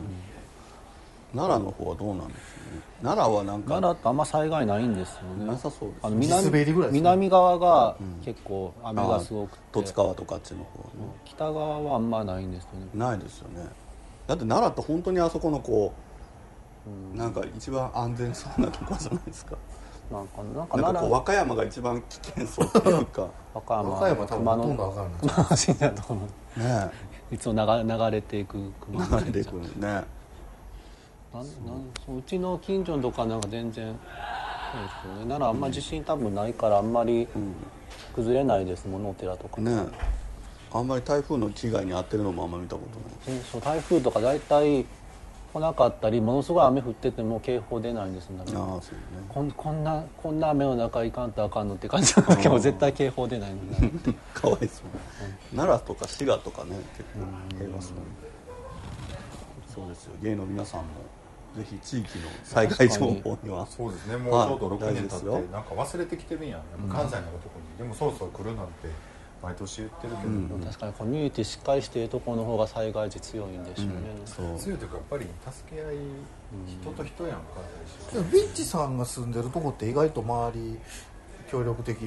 奈良の方はどうなんですかね。奈良はなんか。奈良ってあんま災害ないんですよね。なさそうですあの地南ぐらいですね。南側が結構雨がすごくて。十津川とかあっちの方ね。北側はあんまないんですよね。ないですよね。だって奈良って本当にあそこのこう、なんか一番安全そうなとこじゃないですか。なんかなんかなんか和歌山が一番危険そうっていうか。和歌山。和歌山多分熊ほとんど野わからない熊野市だと思う。ねいつも流流れていく熊野流れていくね。なんなんそううちの近所とかなんか全然そうですよね。奈良あんま地震多分ないからあんまり崩れないです。もんねお寺とか、ねあんまり台風の被害に遭ってるのもあんま見たことない。うんそう台風とか大体来なかったりものすごい雨降ってても警報出ないんです奈良ああそうね。こんこんなこんな雨の中行かんとあかんのって感じなんだけど絶対警報出ないんだ かわいそう。奈良とか滋賀とかね結構平和そうそうですよ。芸の皆さんもぜひ地域の災害情報には。そうですね。もうちょうど6年経ってなんか忘れてきてるんや。ん関西のとこに、でもそろそろ来るなんて毎年言ってるけど、確かにコミュニティしっかりしているところの方が災害時強いんでしょうね、そう。強いというかやっぱり助け合い人と人やんか。でもビッチさんが住んでるとこって意外と周り協力的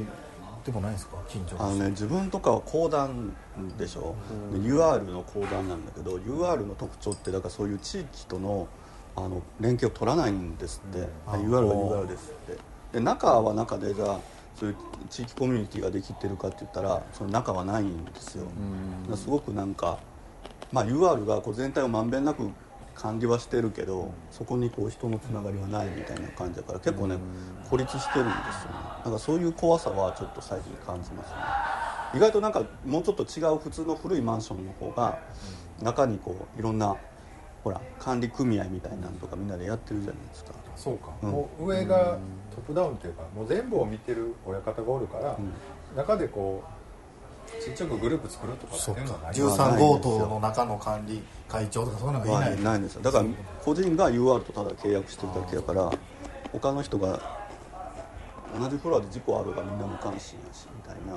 でもないですか？近所あのね自分とかは講談でしょ、で UR の講談なんだけど UR の特徴ってだからそういう地域とのあの連携を取らないんですって、あ UR は UR ですって。で中は中でじゃあそういう地域コミュニティができてるかって言ったらその中はないんですよ、すごくなんか、まあ、UR がこう全体をまんべんなく管理はしてるけどそこにこう人のつながりはないみたいな感じだから結構ね孤立してるんですよね。なんかそういう怖さはちょっと最近感じますね。意外となんかもうちょっと違う普通の古いマンションの方が中にこういろんなほら管理組合みたいなのとかみんなでやってるじゃないですか。そうか、うん。もう上がトップダウンっていうかもう全部を見てる親方がおるから、中でこうちっちゃくグループ作るとかってそうかいうのはない。13号棟の中の管理会長とかそういうのがいはない。いないんです。よだから個人が UR とただ契約してるだけやから他の人が同じフロアで事故あるがみんな無関心やしみたいな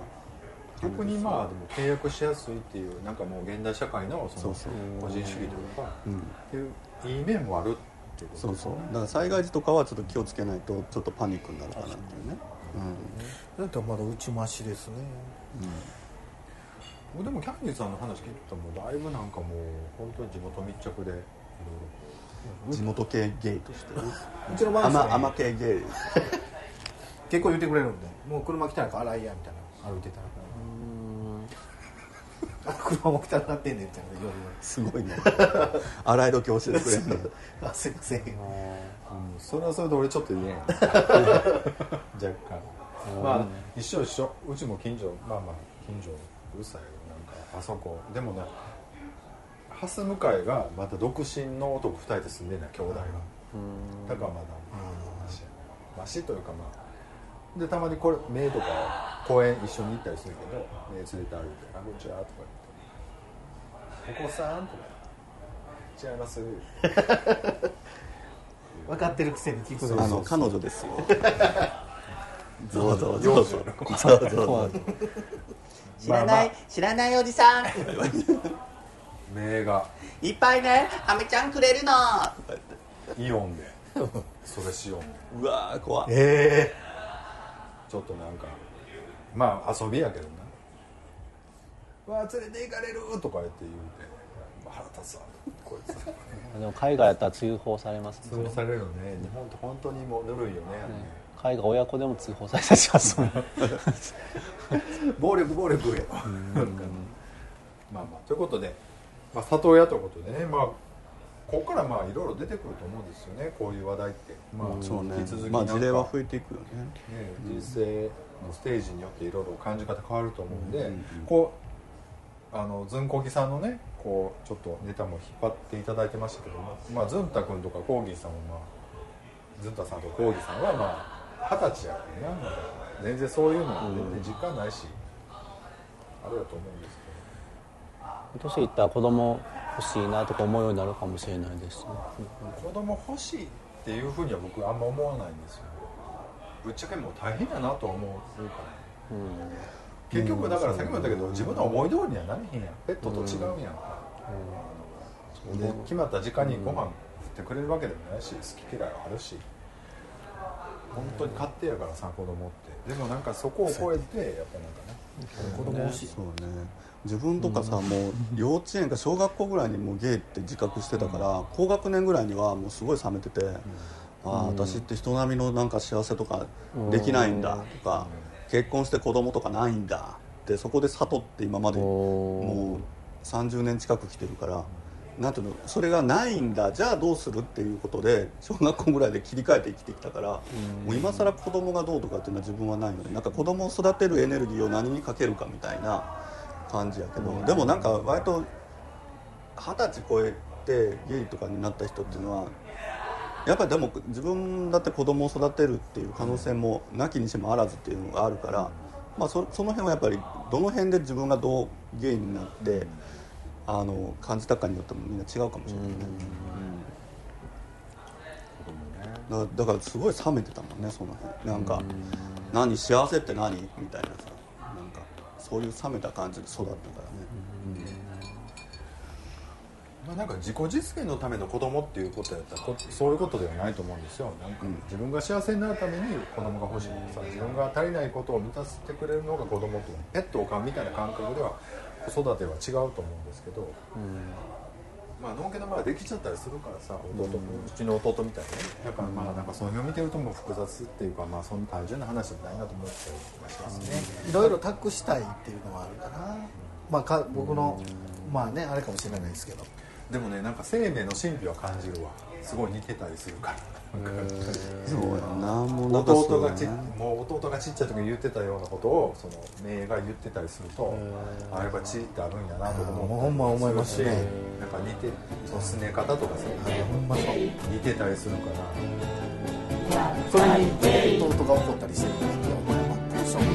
逆にまあでも契約しやすいっていうなんかもう現代社会のその個人主義というかうん。っていういい面もあるっていうことそうそう。だから災害時とかはちょっと気をつけないとちょっとパニックになるかなっていうね。だったらまだ打ち増しですね。僕でもキャンディーさんの話聞いてたらもうだいぶなんかもう本当に地元密着でいろいうん地元系ゲイとしてね。うちのマンション甘甘系ゲイ 結構言ってくれるんでもう車来たら洗いやみたいな歩いてたら。あ車も汚なってんねんみたいな夜すごいね。洗い時教えてくれるの。あ すいません。ろそれはそれで俺ちょっと言えん。若干。まあ一緒一緒。うちも近所まあまあ近所うるさいよ。なんかあそこ。でもね蓮向かいがまた独身の男2人で住んでない兄弟が。だからまだマシマシというかまあ。でたまにこれ目とか公園一緒に行ったりするけど目連れて歩いて「あこんにちは」とか言って「お子さん?」とか「違います」分かってるくせに聞くの。あの彼女ですよ。どうぞ。どうぞ。どう。ぞどうぞ知らない、知らないおじさん。目がいっぱいねアメちゃんくれるの。イオンで。それしよう。うわー怖っ。えちょっとなんかまあ遊びやけどな「わあ連れて行かれる!」とか言って言うて「腹立つわこいつ」でも海外やったら通報されますね。通報されるよね。日本って本当にもうぬるいよね。海外親子でも通報されたりしますもん暴力暴力やまあまあ。ということで、まあ、里親ということでねまあここからまあいろいろ出てくると思うんですよね。こういう話題って。まあそうね。引き続きまあ事例は増えていくよね。ね、人生のステージによっていろいろ感じ方変わると思うんで、うんうん。こうあのずんこぎさんのねこうちょっとネタも引っ張っていただいてましたけども、まあ、ずんた君とかコーギーさんもまあずんたさんとコーギーさんはまあ二十歳やからなまだ全然そういうのは全然実感ないし、あれだと思うんです年いったら子供欲しいなとか思うようになるかもしれないですね。けど子供欲しいっていうふうには僕あんま思わないんですよ。ぶっちゃけもう大変やなとは思うから結局だからさっきも言ったけど自分の思い通りにはなれへんやん。ペットと違うやん。か、で決まった時間にご飯振ってくれるわけでもないし好き嫌いはあるし。本当に勝手やからさ子供って。でもなんかそこを超えてやっぱなんかね。子供欲しい。そうね。自分とかさ、もう幼稚園か小学校ぐらいにもうゲイって自覚してたから、高学年ぐらいにはもうすごい冷めてて、ああ私って人並みのなんか幸せとかできないんだとか、結婚して子供とかないんだってそこで悟って今までもう30年近く来てるから。なんていうのそれがないんだじゃあどうするっていうことで小学校ぐらいで切り替えて生きてきたから、もう今更子供がどうとかっていうのは自分はないのでなんか子供を育てるエネルギーを何にかけるかみたいな感じやけど、でもなんか割と二十歳超えてゲイとかになった人っていうのはやっぱりでも自分だって子供を育てるっていう可能性もなきにしもあらずっていうのがあるから、まあ、そその辺はやっぱりどの辺で自分がどうゲイになってあの感じたかによってもみんな違うかもしれないね、うん。だだからすごい冷めてたもんねその辺。なんか「何幸せって何?」みたいなさ。なんかそういう冷めた感じで育ったからね、まあ、なんか自己実現のための子供っていうことやったらこそういうことではないと思うんですよ。なんか自分が幸せになるために子供が欲しい。さ自分が足りないことを満たしてくれるのが子供とペットを飼うみたいな感覚では子育ては違うと思うんですけど、まあのんけの場合はできちゃったりするからさ弟も、うちの弟みたいにね。だからまあなんかそういうのを見てるともう複雑っていうかまあそんな単純な話じゃないなと思ったりはしますね、いろいろ託したいっていうのはあるかな。まあか僕のまあねあれかもしれないですけどでもねなんか生命の神秘は感じるわ。すごい似てたりするから。そうやなもうなんか弟がちもう弟がちっちゃい時に言ってたようなことをその名が言ってたりするとあやっぱ血ってあるんやなと思ほんま思いますね。なんか似てそのすね方とかさほんまそう。似てたりするから。それに弟が怒ったりしてるんですよ